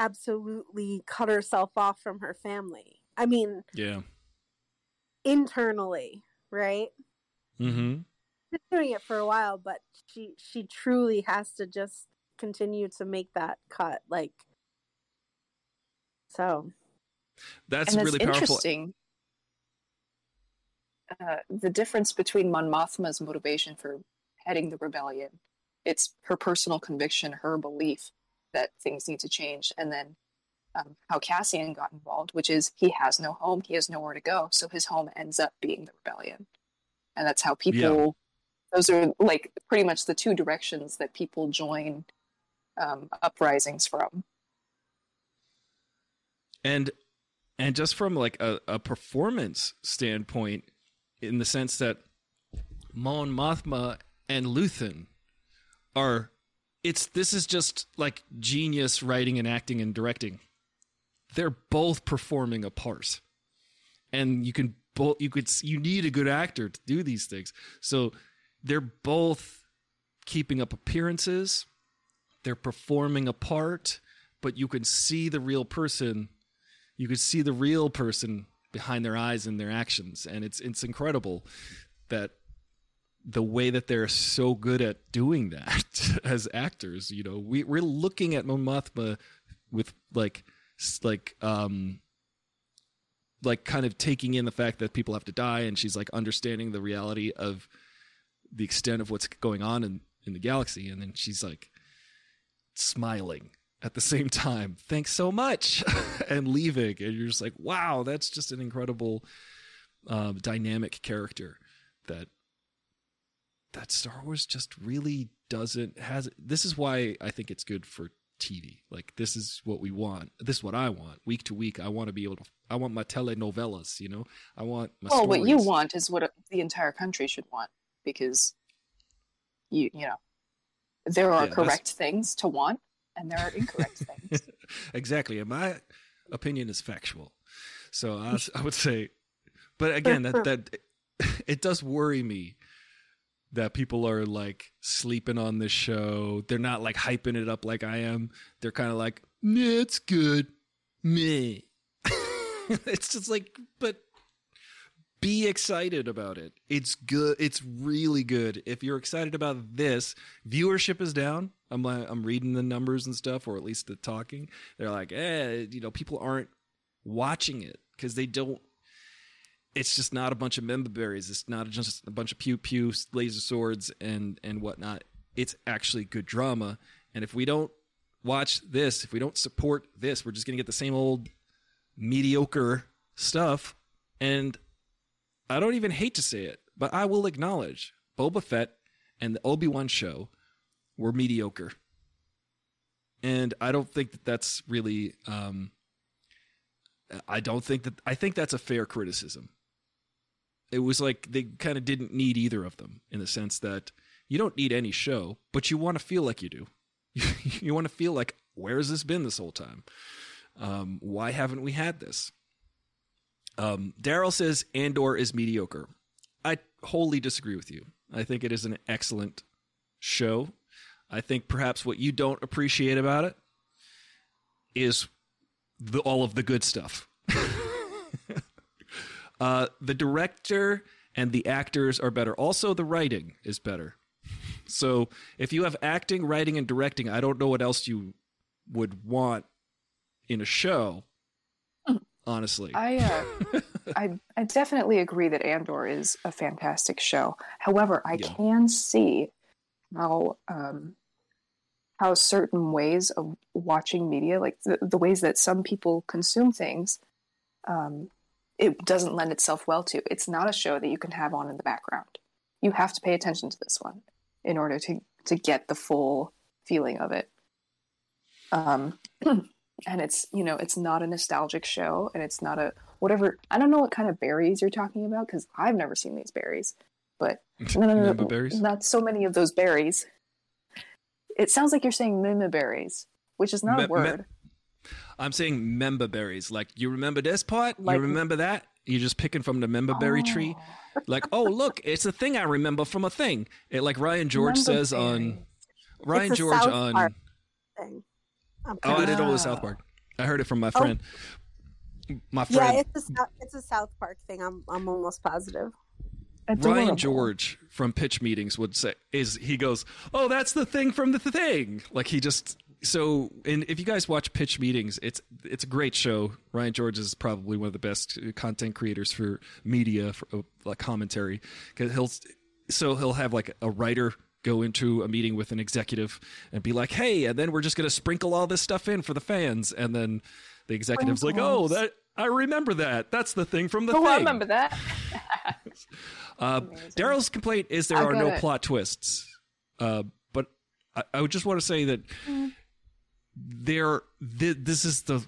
[SPEAKER 3] absolutely cut herself off from her family. I mean,
[SPEAKER 1] Yeah.
[SPEAKER 3] internally, right?
[SPEAKER 1] Mm-hmm.
[SPEAKER 3] She's doing it for a while, but she she truly has to just continue to make that cut. Like, so
[SPEAKER 1] That's
[SPEAKER 2] and
[SPEAKER 1] really
[SPEAKER 2] it's
[SPEAKER 1] powerful.
[SPEAKER 2] interesting. Uh, the difference between Mon Mothma's motivation for heading the rebellion, it's her personal conviction, her belief that things need to change, and then um, how Cassian got involved, which is he has no home, he has nowhere to go, so his home ends up being the rebellion, and that's how people. Those are like pretty much the two directions that people join um, uprisings from.
[SPEAKER 1] and and just from like a, a performance standpoint in the sense that Mon Mothma and Luthen are it's this is just like genius writing and acting and directing. They're both performing a part. And you can both you could you need a good actor to do these things. So they're both keeping up appearances. They're performing a part but you can see the real person you could see the real person behind their eyes and their actions. And it's it's incredible that the way that they're so good at doing that as actors you know we, we're looking at Mon Mothma with like like um like kind of taking in the fact that people have to die and she's like understanding the reality of the extent of what's going on in in the galaxy. And then she's like smiling at the same time thanks so much and leaving. And you're just like wow that's just an incredible um, dynamic character that that Star Wars just really doesn't has this is why I think it's good for TV. Like this is what we want. This is what I want. Week to week, I want to be able to. I want my telenovelas. You know, I want my.
[SPEAKER 2] well, what you want is what the entire country should want because you you know there are
[SPEAKER 1] Yeah, that's-
[SPEAKER 2] correct things to want and there are incorrect things.
[SPEAKER 1] exactly, and my opinion is factual. So I, I would say, but again, that that it does worry me that people are like sleeping on this show. They're not like hyping it up like I am. They're kind of like, yeah, it's good, me. it's just like, but be excited about it. It's good. It's really good. If you're excited about this, viewership is down. I'm like, I'm reading the numbers and stuff, or at least the talking. They're like, eh, you know, people aren't watching it because they don't. It's just not a bunch of member berries. It's not just a bunch of pew pew laser swords and and whatnot. It's actually good drama. And if we don't watch this, if we don't support this, we're just gonna get the same old mediocre stuff. And I don't even hate to say it, but I will acknowledge Boba Fett and the Obi Wan show were mediocre, and I don't think that that's really. Um, I don't think that I think that's a fair criticism. It was like they kind of didn't need either of them in the sense that you don't need any show, but you want to feel like you do. you want to feel like where has this been this whole time? Um, why haven't we had this? Um, Daryl says Andor is mediocre. I wholly disagree with you. I think it is an excellent show. I think perhaps what you don't appreciate about it is the, all of the good stuff. Uh, the director and the actors are better. Also, the writing is better. So, if you have acting, writing, and directing, I don't know what else you would want in a show. Honestly,
[SPEAKER 2] I, uh, I I definitely agree that Andor is a fantastic show. However, I
[SPEAKER 1] Yeah.
[SPEAKER 2] can see how um, how certain ways of watching media, like the, the ways that some people consume things, um, it doesn't lend itself well to. It's not a show that you can have on in the background. You have to pay attention to this one in order to to get the full feeling of it. Um, and it's you know it's not a nostalgic show, and it's not a whatever. I don't know what kind of berries you're talking about because I've never seen these berries, but no, no, no, no,
[SPEAKER 1] berries?
[SPEAKER 2] not so many of those berries. It sounds like you're saying mima berries, which is not
[SPEAKER 1] Me-
[SPEAKER 2] a
[SPEAKER 1] me-
[SPEAKER 2] word.
[SPEAKER 1] I'm saying member berries. Like you remember this part?
[SPEAKER 2] Like-
[SPEAKER 1] you remember that? You're just picking from the member berry tree.
[SPEAKER 2] Oh.
[SPEAKER 1] Like, oh look, it's a thing I remember from a thing. It like Ryan George
[SPEAKER 2] Member
[SPEAKER 1] says on. Ryan
[SPEAKER 3] It's a
[SPEAKER 1] George
[SPEAKER 3] South
[SPEAKER 1] on.
[SPEAKER 3] Park thing. I'm
[SPEAKER 1] Oh, I
[SPEAKER 3] pretty-
[SPEAKER 1] didn't know it was uh,
[SPEAKER 2] South.
[SPEAKER 1] Park. I heard it from my
[SPEAKER 3] Oh.
[SPEAKER 1] friend. My friend yeah,
[SPEAKER 3] it's a it's a South Park thing. I'm I'm almost positive.
[SPEAKER 2] Adorable.
[SPEAKER 1] Ryan George from pitch meetings would say is he goes, "Oh, that's the thing from the thing." Like he just so and if you guys watch pitch meetings, it's it's a great show. Ryan George is probably one of the best content creators for media for uh, like commentary cuz he'll so he'll have like a writer go into a meeting with an executive and be like, "Hey, and then we're just going to sprinkle all this stuff in for the fans." And then the executive's like, "Oh, that I remember that. That's the thing from the
[SPEAKER 2] Oh,
[SPEAKER 1] thing."
[SPEAKER 2] I remember that.
[SPEAKER 1] Uh, Daryl's complaint is there
[SPEAKER 2] I
[SPEAKER 1] are no
[SPEAKER 2] it.
[SPEAKER 1] plot twists. Uh, but I, I would just want to say that
[SPEAKER 2] Mm.
[SPEAKER 1] There, th- this is the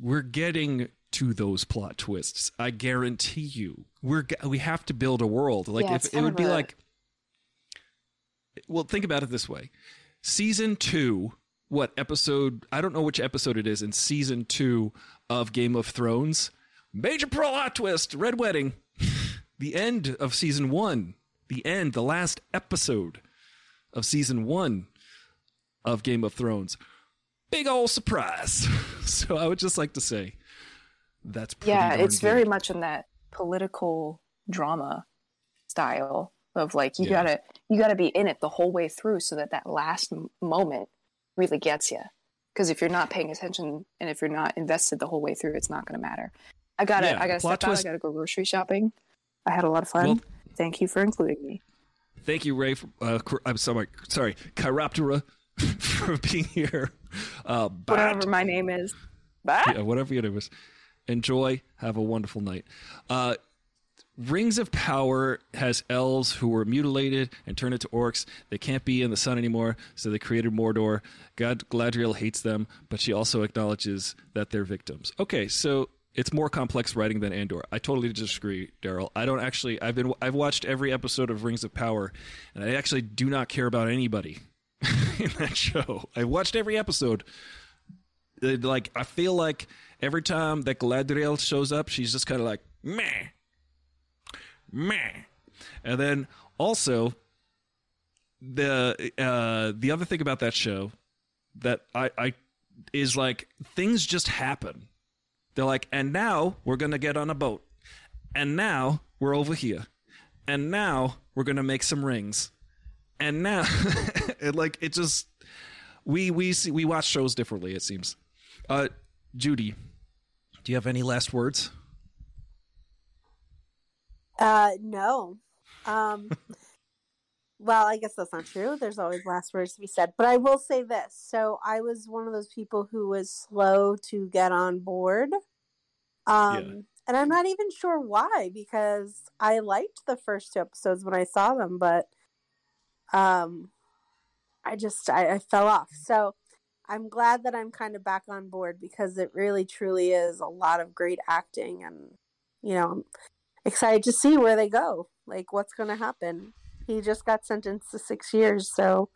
[SPEAKER 1] we're getting to those plot twists. I guarantee you, we're g- we have to build a world. Like
[SPEAKER 2] Yeah,
[SPEAKER 1] if it would be
[SPEAKER 2] a-
[SPEAKER 1] like, well, think about it this way: season two, what episode? I don't know which episode it is in season two of Game of Thrones. Major plot twist: Red Wedding. the end of season one, the end, the last episode of season one of Game of Thrones. Big old surprise. so I would just like to say that's pretty
[SPEAKER 2] yeah, it's
[SPEAKER 1] good.
[SPEAKER 2] very much in that political drama style of like you
[SPEAKER 1] Yeah.
[SPEAKER 2] gotta you gotta be in it the whole way through so that that last moment really gets you. Because if you're not paying attention and if you're not invested the whole way through, it's not gonna matter. I gotta
[SPEAKER 1] Yeah,
[SPEAKER 2] I gotta step out. I gotta go grocery shopping. I had a lot of fun.
[SPEAKER 1] Well-
[SPEAKER 2] Thank you for including me.
[SPEAKER 1] Thank you, Ray. For, uh, I'm sorry, sorry, Chiroptera, for being here. Uh,
[SPEAKER 2] Whatever my name is. Bye.
[SPEAKER 1] yeah, whatever it was. Enjoy. Have a wonderful night. Uh, Rings of Power has elves who were mutilated and turned into orcs. They can't be in the sun anymore, so they created Mordor. God Galadriel hates them, but she also acknowledges that they're victims. Okay, so it's more complex writing than Andor. I totally disagree, Daryl. I don't actually. I've been. I've watched every episode of Rings of Power, and I actually do not care about anybody in that show. I watched every episode. It, like I feel like every time that Galadriel shows up, she's just kind of like meh, meh, and then also the uh, the other thing about that show that I, I is like things just happen. They're like, and now we're gonna get on a boat, and now we're over here, and now we're gonna make some rings, and now, it, like it just we we see we watch shows differently. It seems. Uh, Judy, do you have any last words?
[SPEAKER 3] Uh, no. Um, well, I guess that's not true. There's always last words to be said. But I will say this. So I was one of those people who was slow to get on board. Um,
[SPEAKER 1] Yeah.
[SPEAKER 3] And I'm not even sure why, because I liked the first two episodes when I saw them, but um, I just I, I fell off. So I'm glad that I'm kind of back on board because it really truly is a lot of great acting, and you know, I'm excited to see where they go. Like, what's going to happen? He just got sentenced to six years, so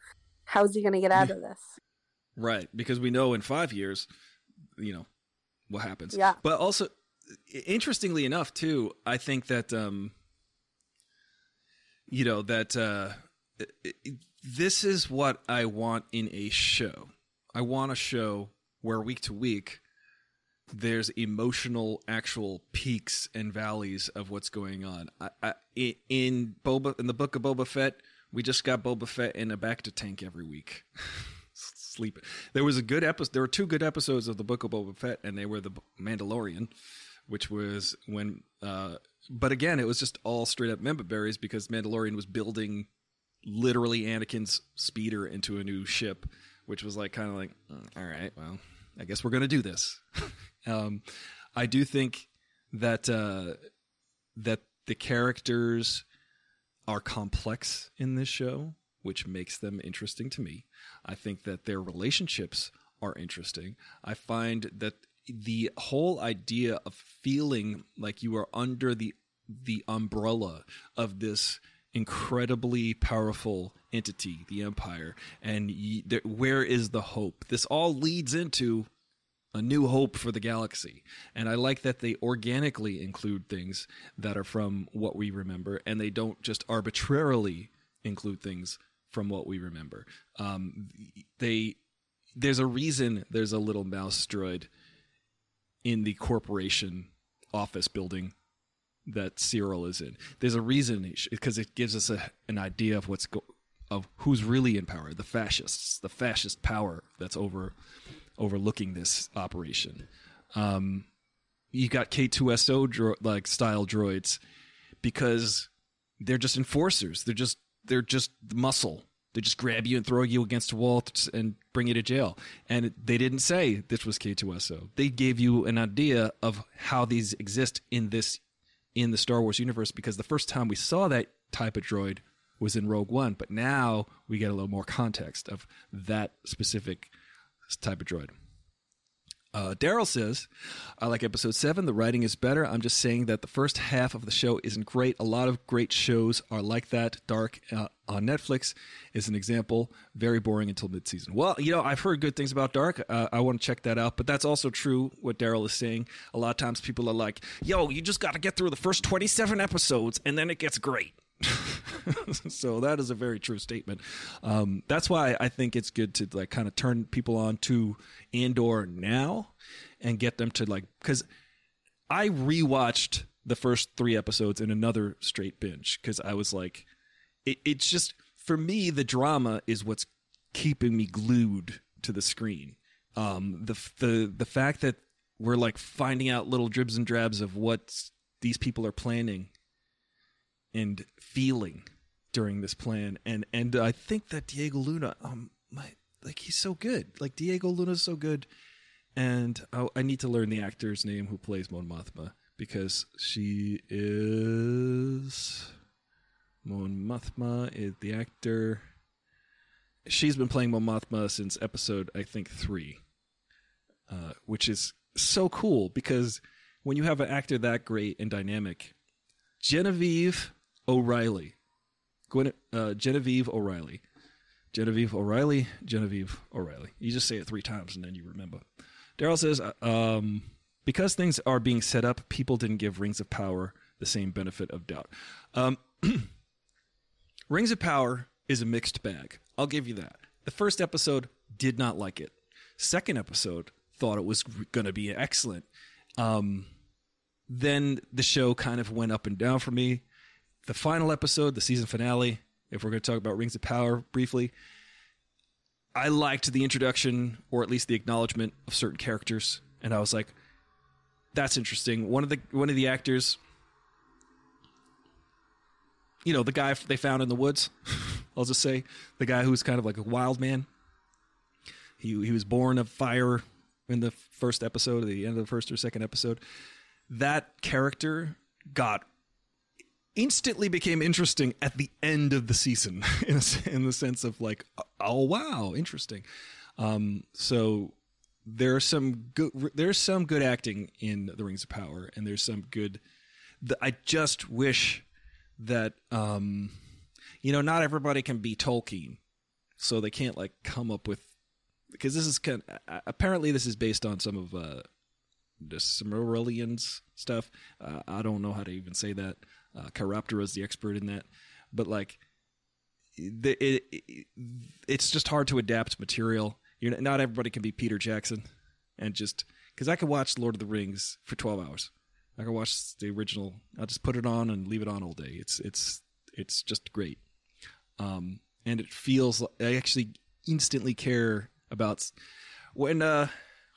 [SPEAKER 3] how's he going to get out of this?
[SPEAKER 1] Right, because we know in five years, you know, what happens.
[SPEAKER 3] Yeah.
[SPEAKER 1] But also, interestingly enough, too, I think that, um, you know, that uh, i- i- this is what I want in a show. I want a show where week to week there's emotional actual peaks and valleys of what's going on. I, I, in Boba in the book of Boba Fett, we just got Boba Fett in a bacta tank every week. Sleep. There was a good episode. There were two good episodes of the book of Boba Fett, and they were the Mandalorian, which was when. Uh, but again, it was just all straight up member berries because Mandalorian was building literally Anakin's speeder into a new ship, which was like kind of like, "Mm, all right, well, I guess we're gonna do this. um, I do think that uh, that the characters are complex in this show, which makes them interesting to me. I think that their relationships are interesting. I find that the whole idea of feeling like you are under the the umbrella of this incredibly powerful entity, the Empire, and y- there, where is the hope? This all leads into a new hope for the galaxy. And I like that they organically include things that are from what we remember, and they don't just arbitrarily include things from what we remember. Um, they there's a reason there's a little mouse droid in the corporation office building that Syril is in. There's a reason because it gives us a, an idea of what's go- of who's really in power, the fascists, the fascist power that's over overlooking this operation. Um, you got K2SO dro- like style droids because they're just enforcers. They're just they're just muscle. They just grab you and throw you against a wall and bring you to jail. And they didn't say this was K2SO. They gave you an idea of how these exist in this in the Star Wars universe because the first time we saw that type of droid was in Rogue One, but now we get a little more context of that specific type of droid. Uh, Daryl says, I like episode seven. The writing is better. I'm just saying that the first half of the show isn't great. A lot of great shows are like that. Dark uh, on Netflix is an example. Very boring until midseason. Well, you know, I've heard good things about Dark. Uh, I want to check that out. But that's also true what Daryl is saying. A lot of times people are like, yo, you just got to get through the first 27 episodes and then it gets great. so that is a very true statement. Um, that's why I think it's good to like kind of turn people on to Andor now and get them to like because I rewatched the first three episodes in another straight binge because I was like, it, it's just for me the drama is what's keeping me glued to the screen. Um, the the the fact that we're like finding out little dribs and drabs of what these people are planning and feeling during this plan. And and I think that Diego Luna um my like he's so good. Like Diego Luna's so good. And I, I need to learn the actor's name who plays Mon Mothma because she is Mon Mothma is the actor. She's been playing Mon Mothma since episode I think three, uh, which is so cool because when you have an actor that great and dynamic, Genevieve O'Reilly, uh, Genevieve O'Reilly, Genevieve O'Reilly, Genevieve O'Reilly. You just say it three times and then you remember. Daryl says, uh, um, because things are being set up, people didn't give Rings of Power the same benefit of doubt. Um, Rings of Power is a mixed bag. I'll give you that. The first episode did not like it. Second episode thought it was going to be excellent. Um, then the show kind of went up and down for me. The final episode, the season finale, if we're going to talk about Rings of Power briefly, I liked the introduction or at least the acknowledgement of certain characters, and I was like, "That's interesting." One of the one of the actors, you know, the guy they found in the woods. I'll just say the guy who's kind of like a wild man. He he was born of fire in the first episode, at the end of the first or second episode. That character got instantly became interesting at the end of the season in, a, in the sense of like oh wow interesting um, so there's some good there's some good acting in the rings of power and there's some good i just wish that um, you know not everybody can be tolkien so they can't like come up with because this is kind of, apparently this is based on some of uh the Silmarillions stuff. Uh, I don't know how to even say that. Uh, Chiroptera is the expert in that, but like, the, it, it, it's just hard to adapt material. You're not everybody can be Peter Jackson, and just because I could watch Lord of the Rings for twelve hours, I could watch the original. I'll just put it on and leave it on all day. It's it's it's just great, um, and it feels. I actually instantly care about when uh,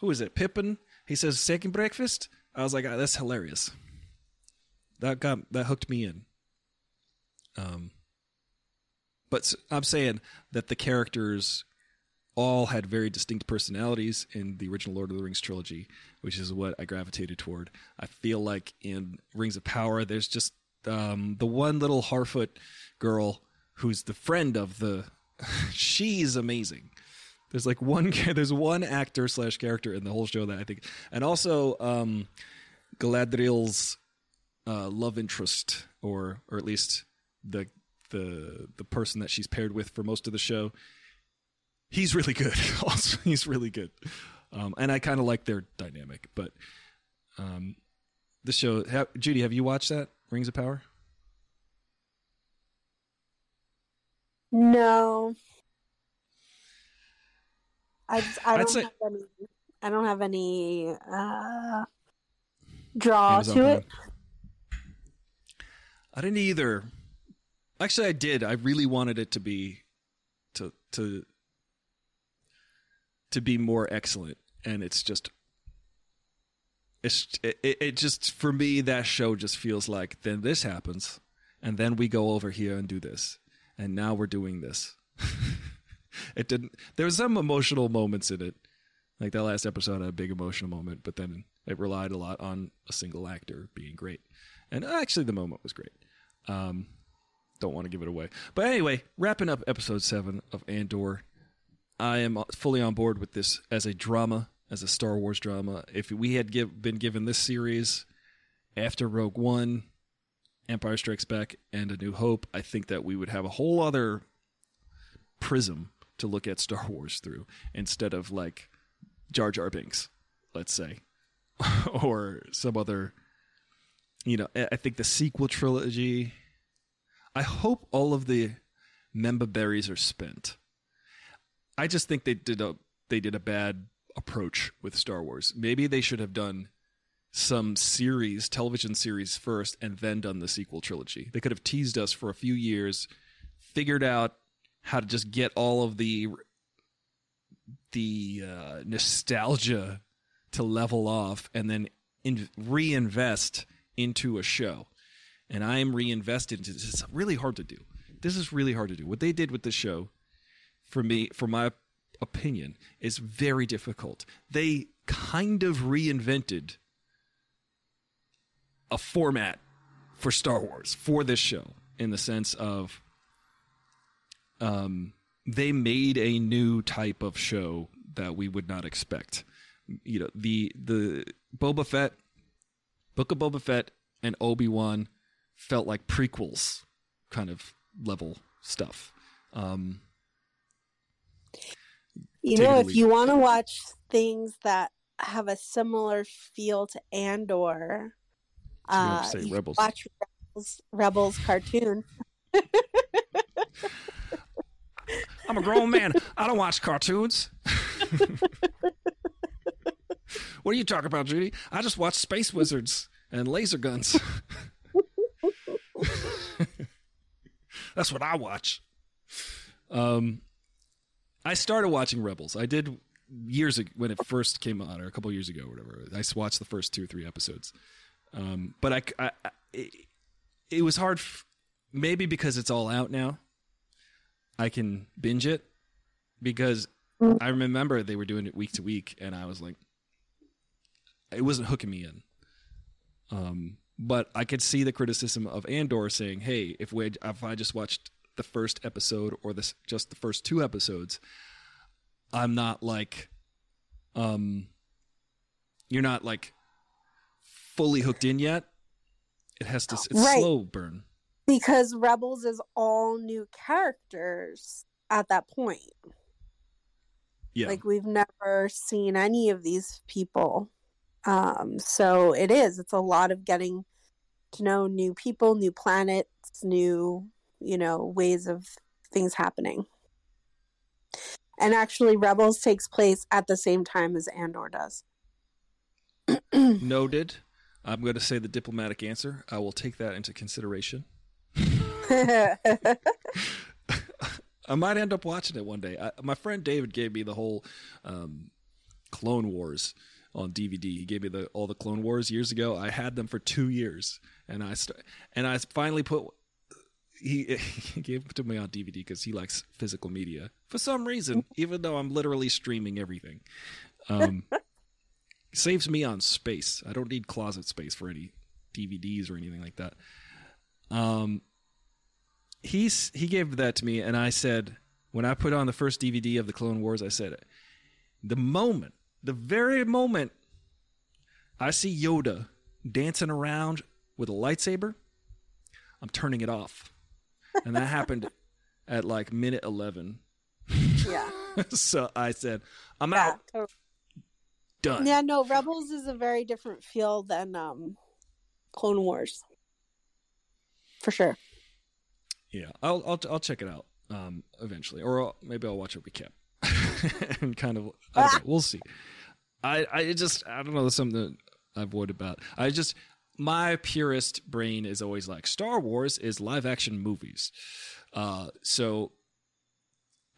[SPEAKER 1] who is it? Pippin. He says second breakfast. I was like, oh, that's hilarious that got that hooked me in. Um, but I'm saying that the characters all had very distinct personalities in the original Lord of the Rings trilogy, which is what I gravitated toward. I feel like in Rings of Power, there's just um, the one little Harfoot girl who's the friend of the. she's amazing. There's like one. There's one actor slash character in the whole show that I think, and also um, Galadriel's uh, love interest, or or at least the the the person that she's paired with for most of the show. He's really good. also, he's really good, um, and I kind of like their dynamic. But um, the show, ha- Judy, have you watched that Rings of Power?
[SPEAKER 3] No. I, I don't
[SPEAKER 1] say-
[SPEAKER 3] have any I don't have any uh, draw
[SPEAKER 1] Amazon
[SPEAKER 3] to
[SPEAKER 1] Prime.
[SPEAKER 3] it.
[SPEAKER 1] I didn't either. Actually, I did. I really wanted it to be to to to be more excellent, and it's just it's it, it just for me that show just feels like then this happens, and then we go over here and do this, and now we're doing this. it didn't. There was some emotional moments in it, like that last episode had a big emotional moment, but then it relied a lot on a single actor being great, and actually the moment was great. Um, don't want to give it away. But anyway, wrapping up episode seven of Andor, I am fully on board with this as a drama, as a Star Wars drama. If we had give, been given this series after Rogue One, Empire Strikes Back, and A New Hope, I think that we would have a whole other prism to look at Star Wars through instead of like Jar Jar Binks, let's say, or some other you know, I think the sequel trilogy. I hope all of the member berries are spent. I just think they did a they did a bad approach with Star Wars. Maybe they should have done some series, television series first, and then done the sequel trilogy. They could have teased us for a few years, figured out how to just get all of the the uh, nostalgia to level off, and then in, reinvest into a show. And I am reinvested into this. It's really hard to do. This is really hard to do. What they did with the show, for me, for my opinion, is very difficult. They kind of reinvented a format for Star Wars for this show in the sense of um they made a new type of show that we would not expect. You know, the the Boba Fett, Book of Boba Fett, and Obi Wan felt like prequels, kind of level stuff. Um,
[SPEAKER 3] You know, if you want to watch things that have a similar feel to Andor,
[SPEAKER 1] I was gonna
[SPEAKER 3] uh,
[SPEAKER 1] say
[SPEAKER 3] you
[SPEAKER 1] Rebels.
[SPEAKER 3] watch Rebels, Rebels cartoon.
[SPEAKER 1] I'm a grown man. I don't watch cartoons. what are you talking about, Judy? I just watch Space Wizards and laser guns. That's what I watch. Um, I started watching Rebels. I did years ago when it first came on, or a couple years ago, or whatever. I watched the first two or three episodes. Um, but I, I, I- it, it was hard, f- maybe because it's all out now. I can binge it because. I remember they were doing it week to week, and I was like, it wasn't hooking me in. Um, but I could see the criticism of Andor saying, "Hey, if we if I just watched the first episode or this just the first two episodes, I'm not like, um, you're not like fully hooked in yet. It has to it's
[SPEAKER 3] Right.
[SPEAKER 1] slow burn.
[SPEAKER 3] because Rebels is all new characters at that point.
[SPEAKER 1] Yeah,
[SPEAKER 3] Like we've never seen any of these people. Um, so it is. It's a lot of getting to know new people, new planets, new, you know, ways of things happening. And actually Rebels takes place at the same time as Andor does.
[SPEAKER 1] noted. I'm going to say the diplomatic answer. I will take that into consideration. I might end up watching it one day. I, my friend David gave me the whole um, Clone Wars on DVD. He gave me the all the Clone Wars years ago. I had them for two years, and I st- and I finally put. He, he gave it to me on DVD because he likes physical media for some reason, even though I'm literally streaming everything. Um, saves me on space. I don't need closet space for any DVDs or anything like that. Um, he's he gave that to me, and I said when I put on the first DVD of the Clone Wars, I said the moment, the very moment I see Yoda dancing around with a lightsaber, I'm turning it off, and that happened at like minute eleven.
[SPEAKER 3] yeah.
[SPEAKER 1] so I said, I'm
[SPEAKER 3] Yeah.
[SPEAKER 1] out,
[SPEAKER 3] totally.
[SPEAKER 1] done.
[SPEAKER 3] Yeah, no, Rebels is a very different feel than um Clone Wars. For sure.
[SPEAKER 1] Yeah, I'll I'll I'll check it out um, eventually, or I'll, maybe I'll watch a recap and kind of I don't know, we'll see. I I just I don't know. There's something that I've worried about. I just my purist brain is always like Star Wars is live action movies, uh, so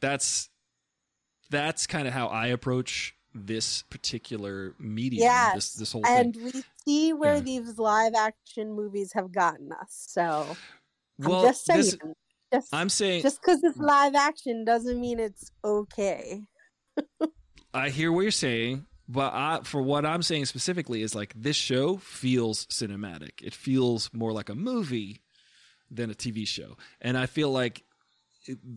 [SPEAKER 1] that's that's kind of how I approach this particular medium.
[SPEAKER 3] Yes,
[SPEAKER 1] this this whole
[SPEAKER 3] And
[SPEAKER 1] thing.
[SPEAKER 3] we see where
[SPEAKER 1] Yeah.
[SPEAKER 3] these live action movies have gotten us. So I'm
[SPEAKER 1] Well,
[SPEAKER 3] just saying.
[SPEAKER 1] this,
[SPEAKER 3] just
[SPEAKER 1] I'm saying
[SPEAKER 3] just because it's live action doesn't mean it's okay.
[SPEAKER 1] I hear what you're saying, but I, for what I'm saying specifically is like this show feels cinematic. It feels more like a movie than a TV show, and I feel like,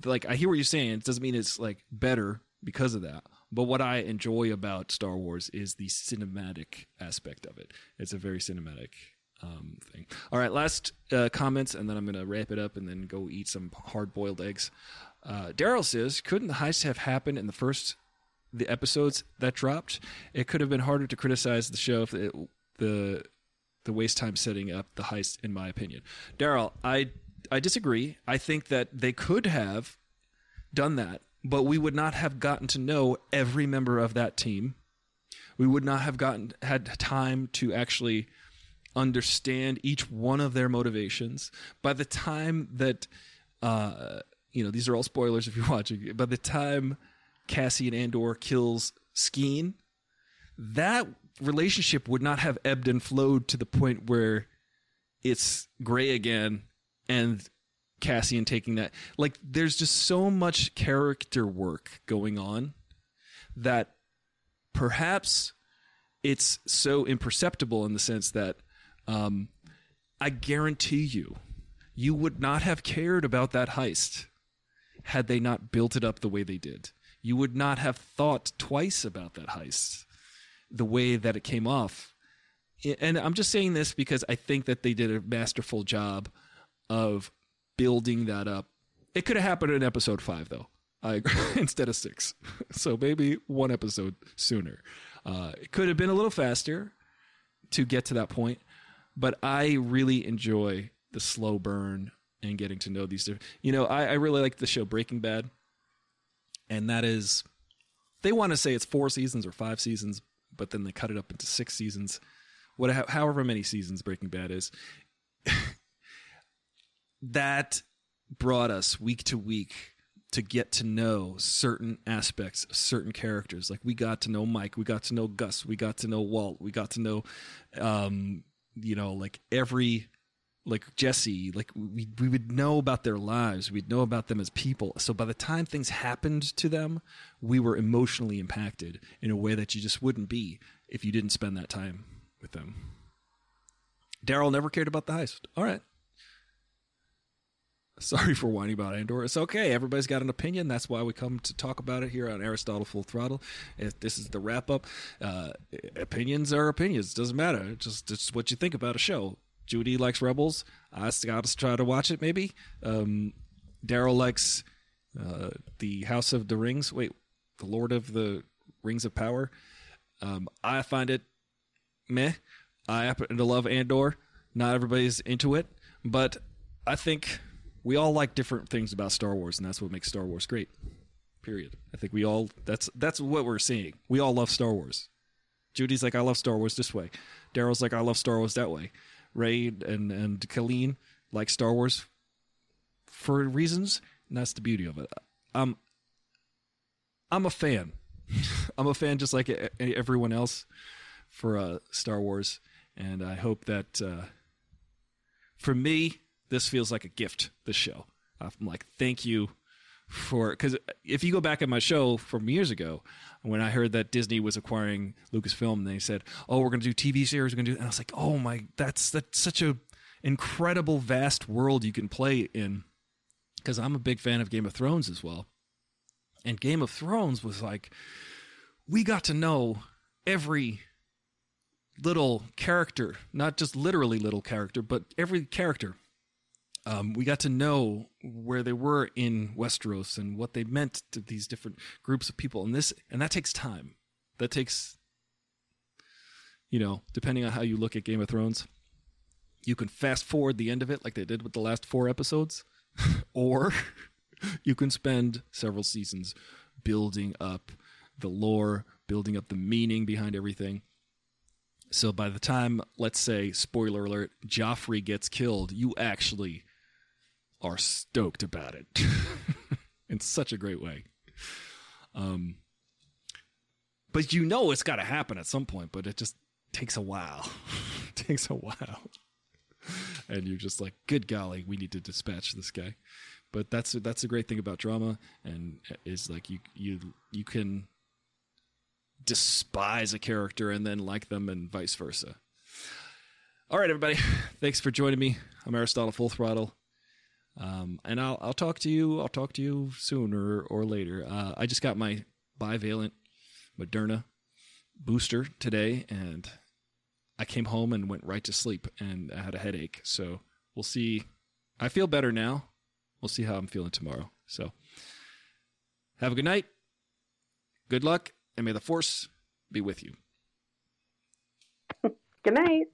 [SPEAKER 1] like I hear what you're saying. It doesn't mean it's like better because of that. But what I enjoy about Star Wars is the cinematic aspect of it. It's a very cinematic um, thing. All right, last uh, comments, and then I'm going to wrap it up and then go eat some hard boiled eggs. Uh, Daryl says, "Couldn't the heist have happened in the first the episodes that dropped? It could have been harder to criticize the show if it, the the waste time setting up the heist, in my opinion." Daryl, I I disagree. I think that they could have done that, but we would not have gotten to know every member of that team. We would not have gotten had time to actually understand each one of their motivations. By the time that uh, you know, these are all spoilers if you're watching. By the time Cassian Andor kills Skeen, that relationship would not have ebbed and flowed to the point where it's gray again and Cassian taking that. Like, there's just so much character work going on that perhaps it's so imperceptible in the sense that um, I guarantee you, you would not have cared about that heist had they not built it up the way they did. You would not have thought twice about that heist the way that it came off. And I'm just saying this because I think that they did a masterful job of building that up. It could have happened in episode five, though, I, instead of six. So maybe one episode sooner. Uh, it could have been a little faster to get to that point, but I really enjoy the slow burn and getting to know these. Different, you know, I, I really like the show Breaking Bad, and that is they want to say it's four seasons or five seasons, but then they cut it up into six seasons. What, however many seasons Breaking Bad is, that brought us week to week to get to know certain aspects of certain characters. Like we got to know Mike, we got to know Gus, we got to know Walt, we got to know, um, you know, like every, like Jesse, like we we would know about their lives, we'd know about them as people. So by the time things happened to them, we were emotionally impacted in a way that you just wouldn't be if you didn't spend that time with them. Daryl never cared about the heist. All right. Sorry for whining about Andor. It's okay. Everybody's got an opinion. That's why we come to talk about it here on Aristotle Full Throttle. If this is the wrap up, uh, opinions are opinions. Doesn't matter. It's just it's what you think about a show. Judy likes Rebels. I got to try to watch it. Maybe. Um, Daryl likes uh, the House of the Rings. Wait, the Lord of the Rings of Power. Um, I find it meh. I happen to love Andor. Not everybody's into it, but I think we all like different things about Star Wars, and that's what makes Star Wars great. Period. I think we all that's that's what we're seeing. We all love Star Wars. Judy's like, I love Star Wars this way. Daryl's like, I love Star Wars that way. Ray and and Colleen like Star Wars for reasons, and that's the beauty of it. I'm I'm a fan. I'm a fan just like everyone else for uh, Star Wars, and I hope that uh, for me this feels like a gift. This show, I'm like, thank you for because uh, if you go back at my show from years ago when I heard that Disney was acquiring Lucasfilm, they said, "Oh, we're going to do TV series. We're going to do," and I was like, "Oh my, that's that's such a incredible, vast world you can play in." Because I'm a big fan of Game of Thrones as well, and Game of Thrones was like, we got to know every little character, not just literally little character, but every character um, we got to know where they were in Westeros and what they meant to these different groups of people, and this and that takes time. That takes, you know, depending on how you look at Game of Thrones, you can fast forward the end of it like they did with the last four episodes, or you can spend several seasons building up the lore, building up the meaning behind everything. So by the time, let's say, spoiler alert, Joffrey gets killed, you actually are stoked about it in such a great way. Um, but you know it's got to happen at some point, but it just takes a while. takes a while. And you're just like, good golly, we need to dispatch this guy. But that's that's a great thing about drama, and is like you you you can despise a character and then like them, and vice versa. All right, everybody, thanks for joining me. I'm Aristotle Full Throttle. Um, and I'll I'll talk to you. I'll talk to you sooner or later. Uh, I just got my bivalent Moderna booster today, and I came home and went right to sleep, and I had a headache. So we'll see. I feel better now. We'll see how I'm feeling tomorrow. So have a good night. Good luck, and may the force be with you.
[SPEAKER 3] Good night.